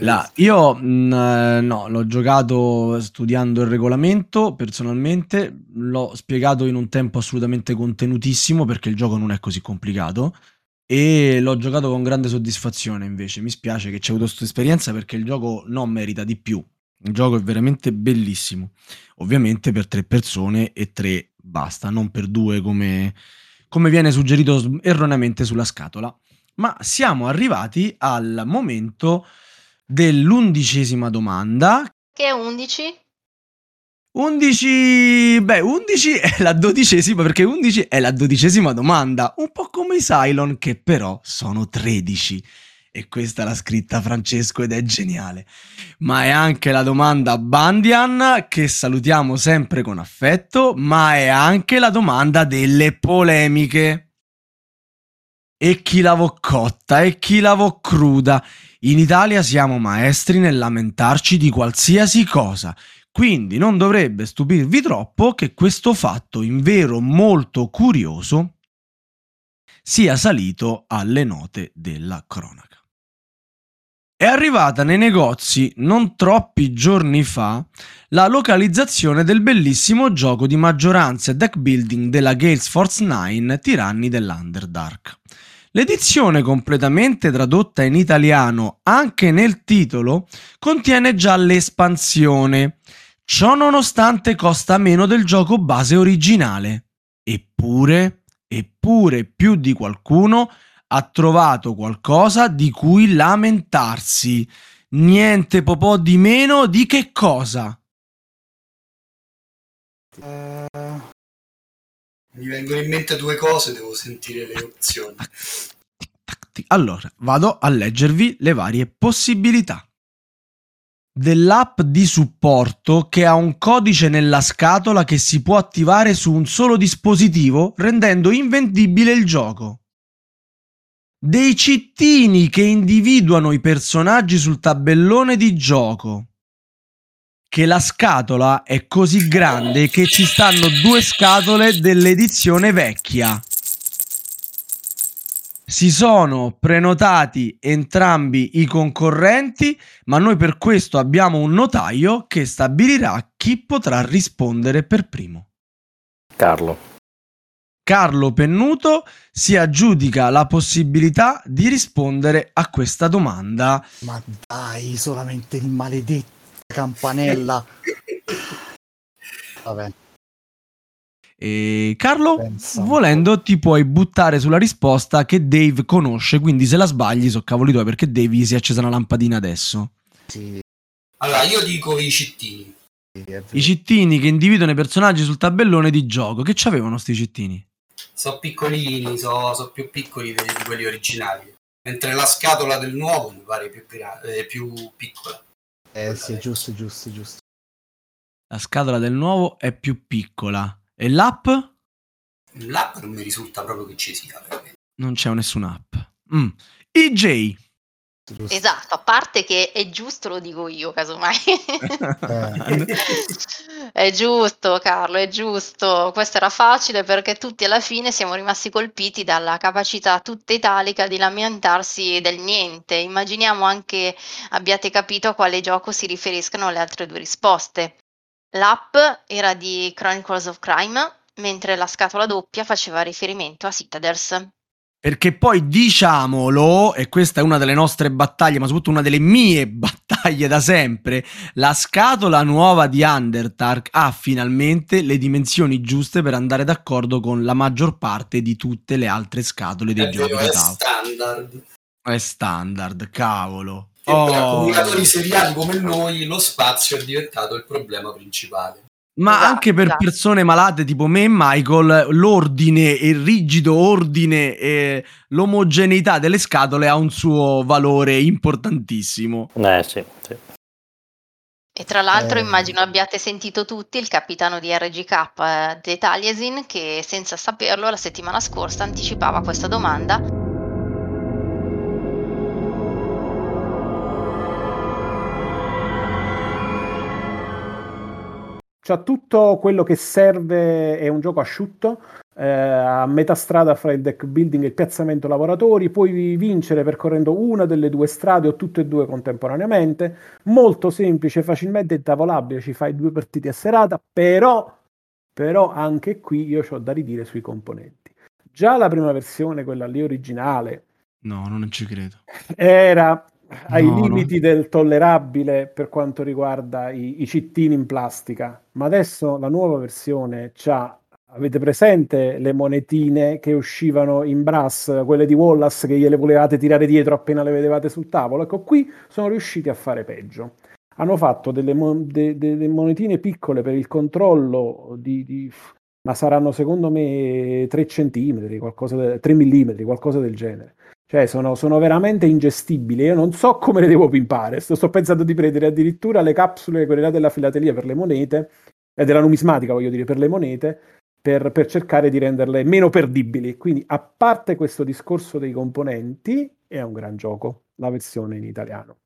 La- io mh, eh, no, l'ho giocato studiando il regolamento personalmente, l'ho spiegato in un tempo assolutamente contenutissimo perché il gioco non è così complicato e l'ho giocato con grande soddisfazione invece. Mi spiace che c'è avuto questa esperienza perché il gioco non merita di più. Il gioco è veramente bellissimo. Ovviamente per tre persone e tre basta, non per due come, come viene suggerito erroneamente sulla scatola. Ma siamo arrivati al momento dell'undicesima domanda. Che è 11? 11, beh, 11 è la dodicesima perché 11 è la dodicesima domanda, un po' come i Cylon che però sono 13. E questa l'ha scritta Francesco ed è geniale. Ma è anche la domanda Bandian che salutiamo sempre con affetto, ma è anche la domanda delle polemiche. E chi la vo cotta e chi la vo cruda. In Italia siamo maestri nel lamentarci di qualsiasi cosa. Quindi non dovrebbe stupirvi troppo che questo fatto, in vero molto curioso, sia salito alle note della cronaca. È arrivata nei negozi non troppi giorni fa la localizzazione del bellissimo gioco di maggioranza e deck building della Gales Force 9 Tiranni dell'Underdark. L'edizione completamente tradotta in italiano anche nel titolo contiene già l'espansione. Ciò nonostante costa meno del gioco base originale. Eppure, eppure più di qualcuno ha trovato qualcosa di cui lamentarsi. Niente po' di meno di che cosa? Eh, Mi vengono in mente due cose, devo sentire le opzioni. Allora, vado a leggervi le varie possibilità. Dell'app di supporto che ha un codice nella scatola che si può attivare su un solo dispositivo rendendo invendibile il gioco. Dei cittini che individuano i personaggi sul tabellone di gioco. Che la scatola è così grande che ci stanno due scatole dell'edizione vecchia. Si sono prenotati entrambi i concorrenti, ma noi per questo abbiamo un notaio che stabilirà chi potrà rispondere per primo. Carlo. Carlo Pennuto si aggiudica la possibilità di rispondere a questa domanda. ma dai, solamente il maledetto campanella. Vabbè, E Carlo, pensa volendo, ti puoi buttare sulla risposta che Dave conosce, quindi se la sbagli, so cavoli tuoi, perché Dave si è accesa una lampadina adesso. sì, Allora, io dico i cittini. I cittini che individuano i personaggi sul tabellone di gioco. Che c'avevano sti cittini? Sono piccolini, sono più piccoli di quelli originali. Mentre la scatola del nuovo mi pare più, eh, più piccola. Eh sì, giusto, giusto, giusto. La scatola del nuovo è più piccola. E l'app? L'app non mi risulta proprio che ci sia. veramente. Non c'è nessun'app. Mm. EJ. Giusto. Esatto, a parte che è giusto, lo dico io, casomai. Eh, È giusto, Carlo, è giusto. Questo era facile perché tutti alla fine siamo rimasti colpiti dalla capacità tutta italica di lamentarsi del niente. Immaginiamo anche abbiate capito a quale gioco si riferiscono le altre due risposte. L'app era di Chronicles of Crime, mentre la scatola doppia faceva riferimento a Citadels. Perché poi diciamolo, e questa è una delle nostre battaglie, ma soprattutto una delle mie battaglie da sempre, la scatola nuova di Underdark ha finalmente le dimensioni giuste per andare d'accordo con la maggior parte di tutte le altre scatole dei È giochi vero, è standard. È standard, cavolo. Che per Oh. accumulatori seriali come noi lo spazio è diventato il problema principale. Ma Esatto, anche per esatto. persone malate tipo me e Michael, l'ordine, il rigido ordine e l'omogeneità delle scatole ha un suo valore importantissimo. Eh sì, sì. E tra l'altro Eh. immagino abbiate sentito tutti il capitano di RGK eh, De Taliesin che senza saperlo la settimana scorsa anticipava questa domanda C'ha tutto quello che serve, è un gioco asciutto, eh, a metà strada fra il deck building e il piazzamento lavoratori, puoi vincere percorrendo una delle due strade o tutte e due contemporaneamente, molto semplice, facilmente intavolabile, ci fai due partite a serata, però, però anche qui io ho da ridire sui componenti. Già la prima versione, quella lì originale, No, non ci credo. era ai No, no. limiti del tollerabile per quanto riguarda i, i cittini in plastica, ma adesso la nuova versione c'ha. Avete presente le monetine che uscivano in brass, quelle di Wallace che gliele volevate tirare dietro appena le vedevate sul tavolo? Ecco, qui sono riusciti a fare peggio. Hanno fatto delle, mon- de- delle monetine piccole per il controllo di, di- ma saranno secondo me 3 centimetri, qualcosa de- 3 millimetri, qualcosa del genere. Cioè, sono, sono veramente ingestibili. Io non so come le devo pimpare. Sto, sto pensando di prendere addirittura le capsule, quelle là della filatelia per le monete, e della numismatica, voglio dire, per le monete, per, per cercare di renderle meno perdibili. Quindi, a parte questo discorso dei componenti, è un gran gioco, la versione in italiano.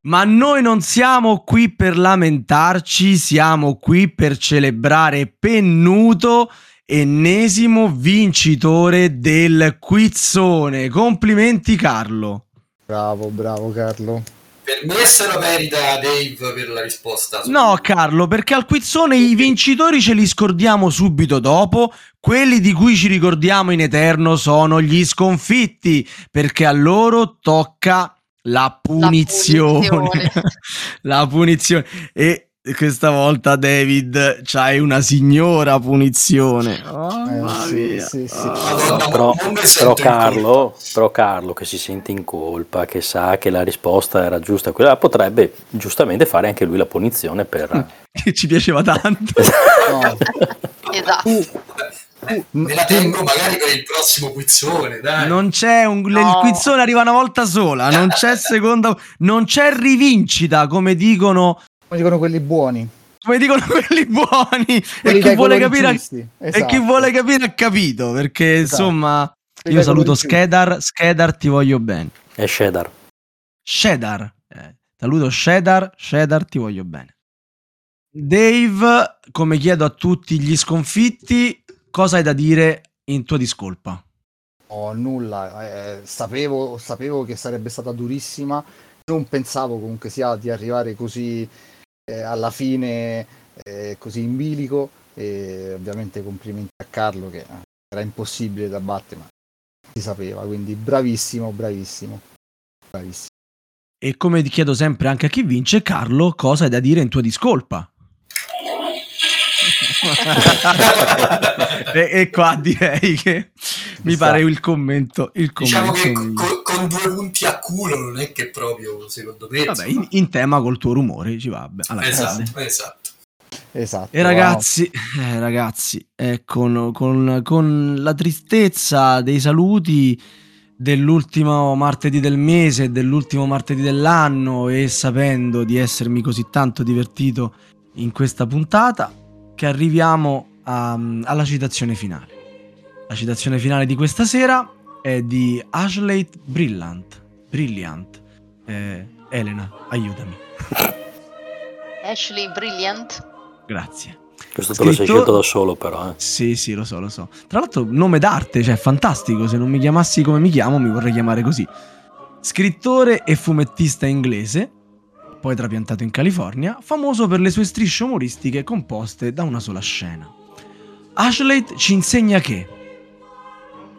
Ma noi non siamo qui per lamentarci, siamo qui per celebrare Pennuto, ennesimo vincitore del quizzone. Complimenti Carlo. Bravo, bravo Carlo. Per me se lo merita Dave per la risposta. No, Carlo, perché al quizzone i vincitori ce li scordiamo subito dopo, quelli di cui ci ricordiamo in eterno sono gli sconfitti, perché a loro tocca la punizione. punizione. La punizione. E questa volta, David, c'hai una signora punizione. Oh, Eh, mamma sì, sì, sì. Ah. Però, Carlo, però Carlo che si sente in colpa, che sa che la risposta era giusta, quella potrebbe giustamente fare anche lui la punizione per... Che ci piaceva tanto. No, Esatto. Eh, me la tengo magari per il prossimo quizzone, dai. Non c'è un No. il quizzone arriva una volta sola, non c'è seconda, non c'è rivincita, come dicono, come dicono quelli buoni. come dicono quelli buoni Quelli e chi vuole capire giusti. e chi Esatto. vuole capire ha capito, perché Esatto. insomma, Quelli io saluto. Skedar, Skedar ti voglio bene. È Shedar. Shedar, eh, saluto Shedar, Shedar ti voglio bene. Dave, come chiedo a tutti gli sconfitti, cosa hai da dire in tua discolpa? No, nulla. eh, sapevo, sapevo che sarebbe stata durissima. Non pensavo comunque sia di arrivare così eh, alla fine, eh, così in bilico. E ovviamente complimenti a Carlo che era impossibile da battere, ma si sapeva. Quindi bravissimo, bravissimo. Bravissimo. E come ti chiedo sempre anche a chi vince, Carlo, cosa hai da dire in tua discolpa? E, e qua direi che mi sta. pare il commento, il Diciamo commento che migliore. co- con due punti a culo non è che proprio, secondo me... Vabbè, in, in tema col tuo rumore ci va. alla grande. esatto, esatto. Esatto. E ragazzi, eh, ragazzi, eh, con, con- con la tristezza dei saluti dell'ultimo martedì del mese, dell'ultimo martedì dell'anno e sapendo di essermi così tanto divertito in questa puntata, che arriviamo a- alla citazione finale. La citazione finale di questa sera è di Ashley Brilliant. Brilliant. Eh, Elena, aiutami. Ashley Brilliant. Grazie. Questo te lo sei Scritto- scelto da solo però, eh. Sì, sì, lo so, lo so. Tra l'altro, nome d'arte, cioè fantastico. Se non mi chiamassi come mi chiamo, mi vorrei chiamare così. Scrittore e fumettista inglese, poi trapiantato in California, famoso per le sue strisce umoristiche composte da una sola scena. Ashley ci insegna che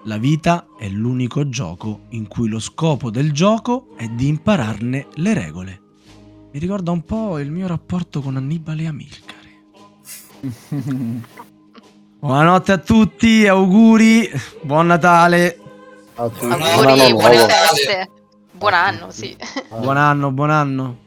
la vita è l'unico gioco in cui lo scopo del gioco è di impararne le regole. Mi ricorda un po' il mio rapporto con Annibale e Amilcare. Buonanotte a tutti, auguri, buon Natale, A tutti. Auguri, buone buon feste. Buon anno, sì. buon anno, buon anno.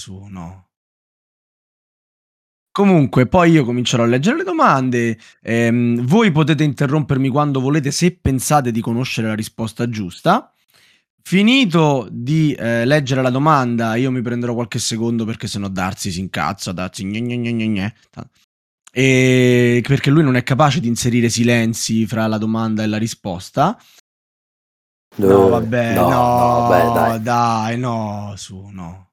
Su, no. Comunque, poi io comincerò a leggere le domande. ehm, voi potete interrompermi quando volete se pensate di conoscere la risposta giusta. Finito di eh, leggere la domanda, io mi prenderò qualche secondo perché sennò Darsi si incazza. Darsi gne gne gne gne. E perché lui non è capace di inserire silenzi fra la domanda e la risposta. No, vabbè, no, no, no, beh, dai. dai, no, su, no.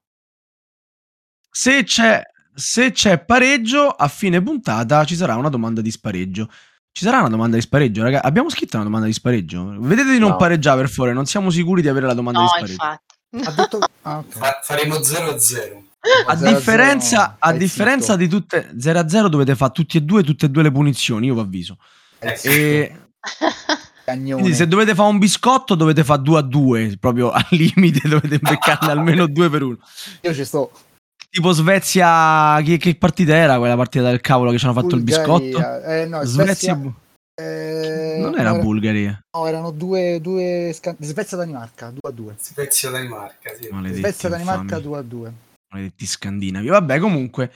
Se c'è, se c'è pareggio, a fine puntata ci sarà una domanda di spareggio. Ci sarà una domanda di spareggio, raga? Abbiamo scritto una domanda di spareggio? Vedete di non No. pareggiare, per favore, non siamo sicuri di avere la domanda No, di spareggio. infatti. Ha detto... Ah, ok. Fa- faremo 0 a 0. A 0 a differenza, 0, a differenza di tutte 0 a 0 dovete fare tutti e due tutte e due le punizioni, io vi avviso. Zitto, E quindi se dovete fare un biscotto dovete fare 2 a 2, proprio al limite dovete beccarne almeno 2 per 1. Io ci sto. Tipo Svezia, che, che partita era quella partita del cavolo che ci hanno fatto il biscotto? Bulgaria, Eh, no, Svezia, Svezia... eh, non era no, Bulgaria. No, erano due... due sca- Svezia-Danimarca, 2 a 2. Svezia Danimarca, sì. Maledetti Svezia-Danimarca infami, 2 a 2. maledetti scandinavi. Vabbè, comunque.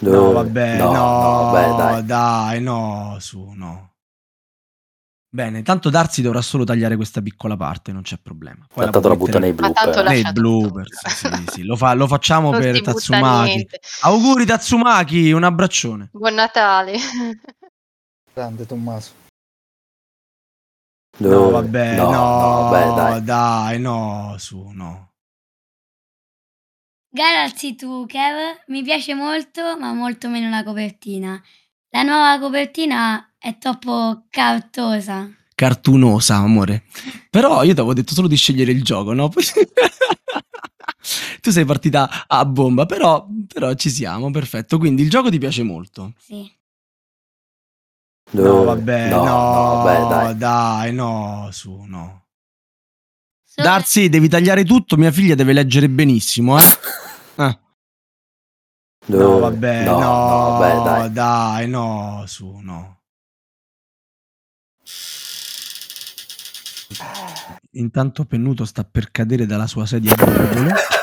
No, vabbè, no, no, no, beh, dai. dai, no, su, no. Bene, tanto Darsi dovrà solo tagliare questa piccola parte, non c'è problema. Poi Tanto la butta nei blooper. nei bloopers. tutto. Sì, sì, lo, fa- lo facciamo Non per Tatsumaki. niente. Auguri Tatsumaki, un abbraccione. Buon Natale. Grande Tommaso. No, vabbè, no, no, no, beh, dai. dai, no, su, no. Galaxy 2, Kev, mi piace molto, ma molto meno la copertina. La nuova copertina è troppo cartosa. Cartunosa, amore. Però io ti avevo detto solo di scegliere il gioco, no? Tu sei partita a bomba, però, però ci siamo, perfetto. Quindi il gioco ti piace molto. Sì. No, vabbè, no, no, no, beh, dai. dai, no, su, no. Solo- Darsi, devi tagliare tutto, mia figlia deve leggere benissimo, eh. Eh. No, vabbè, no, no, no, beh, dai. dai, no, su, no. Intanto Pennuto sta per cadere dalla sua sedia a bombole.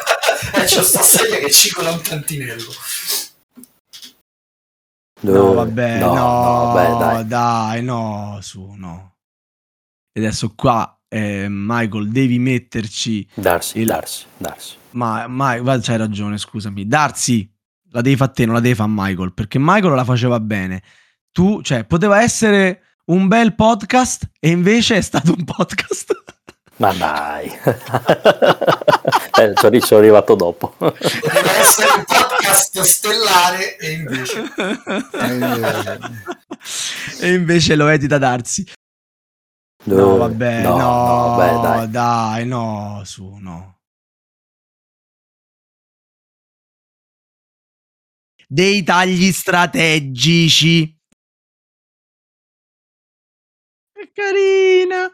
Eh, c'ho sta sedia che cicola un tantinello. No, Eh, vabbè, no, no, no, beh, dai. dai, no, su, no. E adesso qua, eh, Michael, devi metterci... Darsi, Il- darsi, darsi. Ma, ma c'hai ragione, scusami. Darsi, la devi fare te, non la devi fare Michael, perché Michael la faceva bene. Tu, cioè, poteva essere un bel podcast e invece è stato un podcast. Ma dai. eh, ci sono arrivato dopo. Poteva essere un podcast stellare e invece... e invece lo edita Darsi. No, vabbè, no, no, beh, dai. dai, no, su, no. Dei tagli strategici. Carina.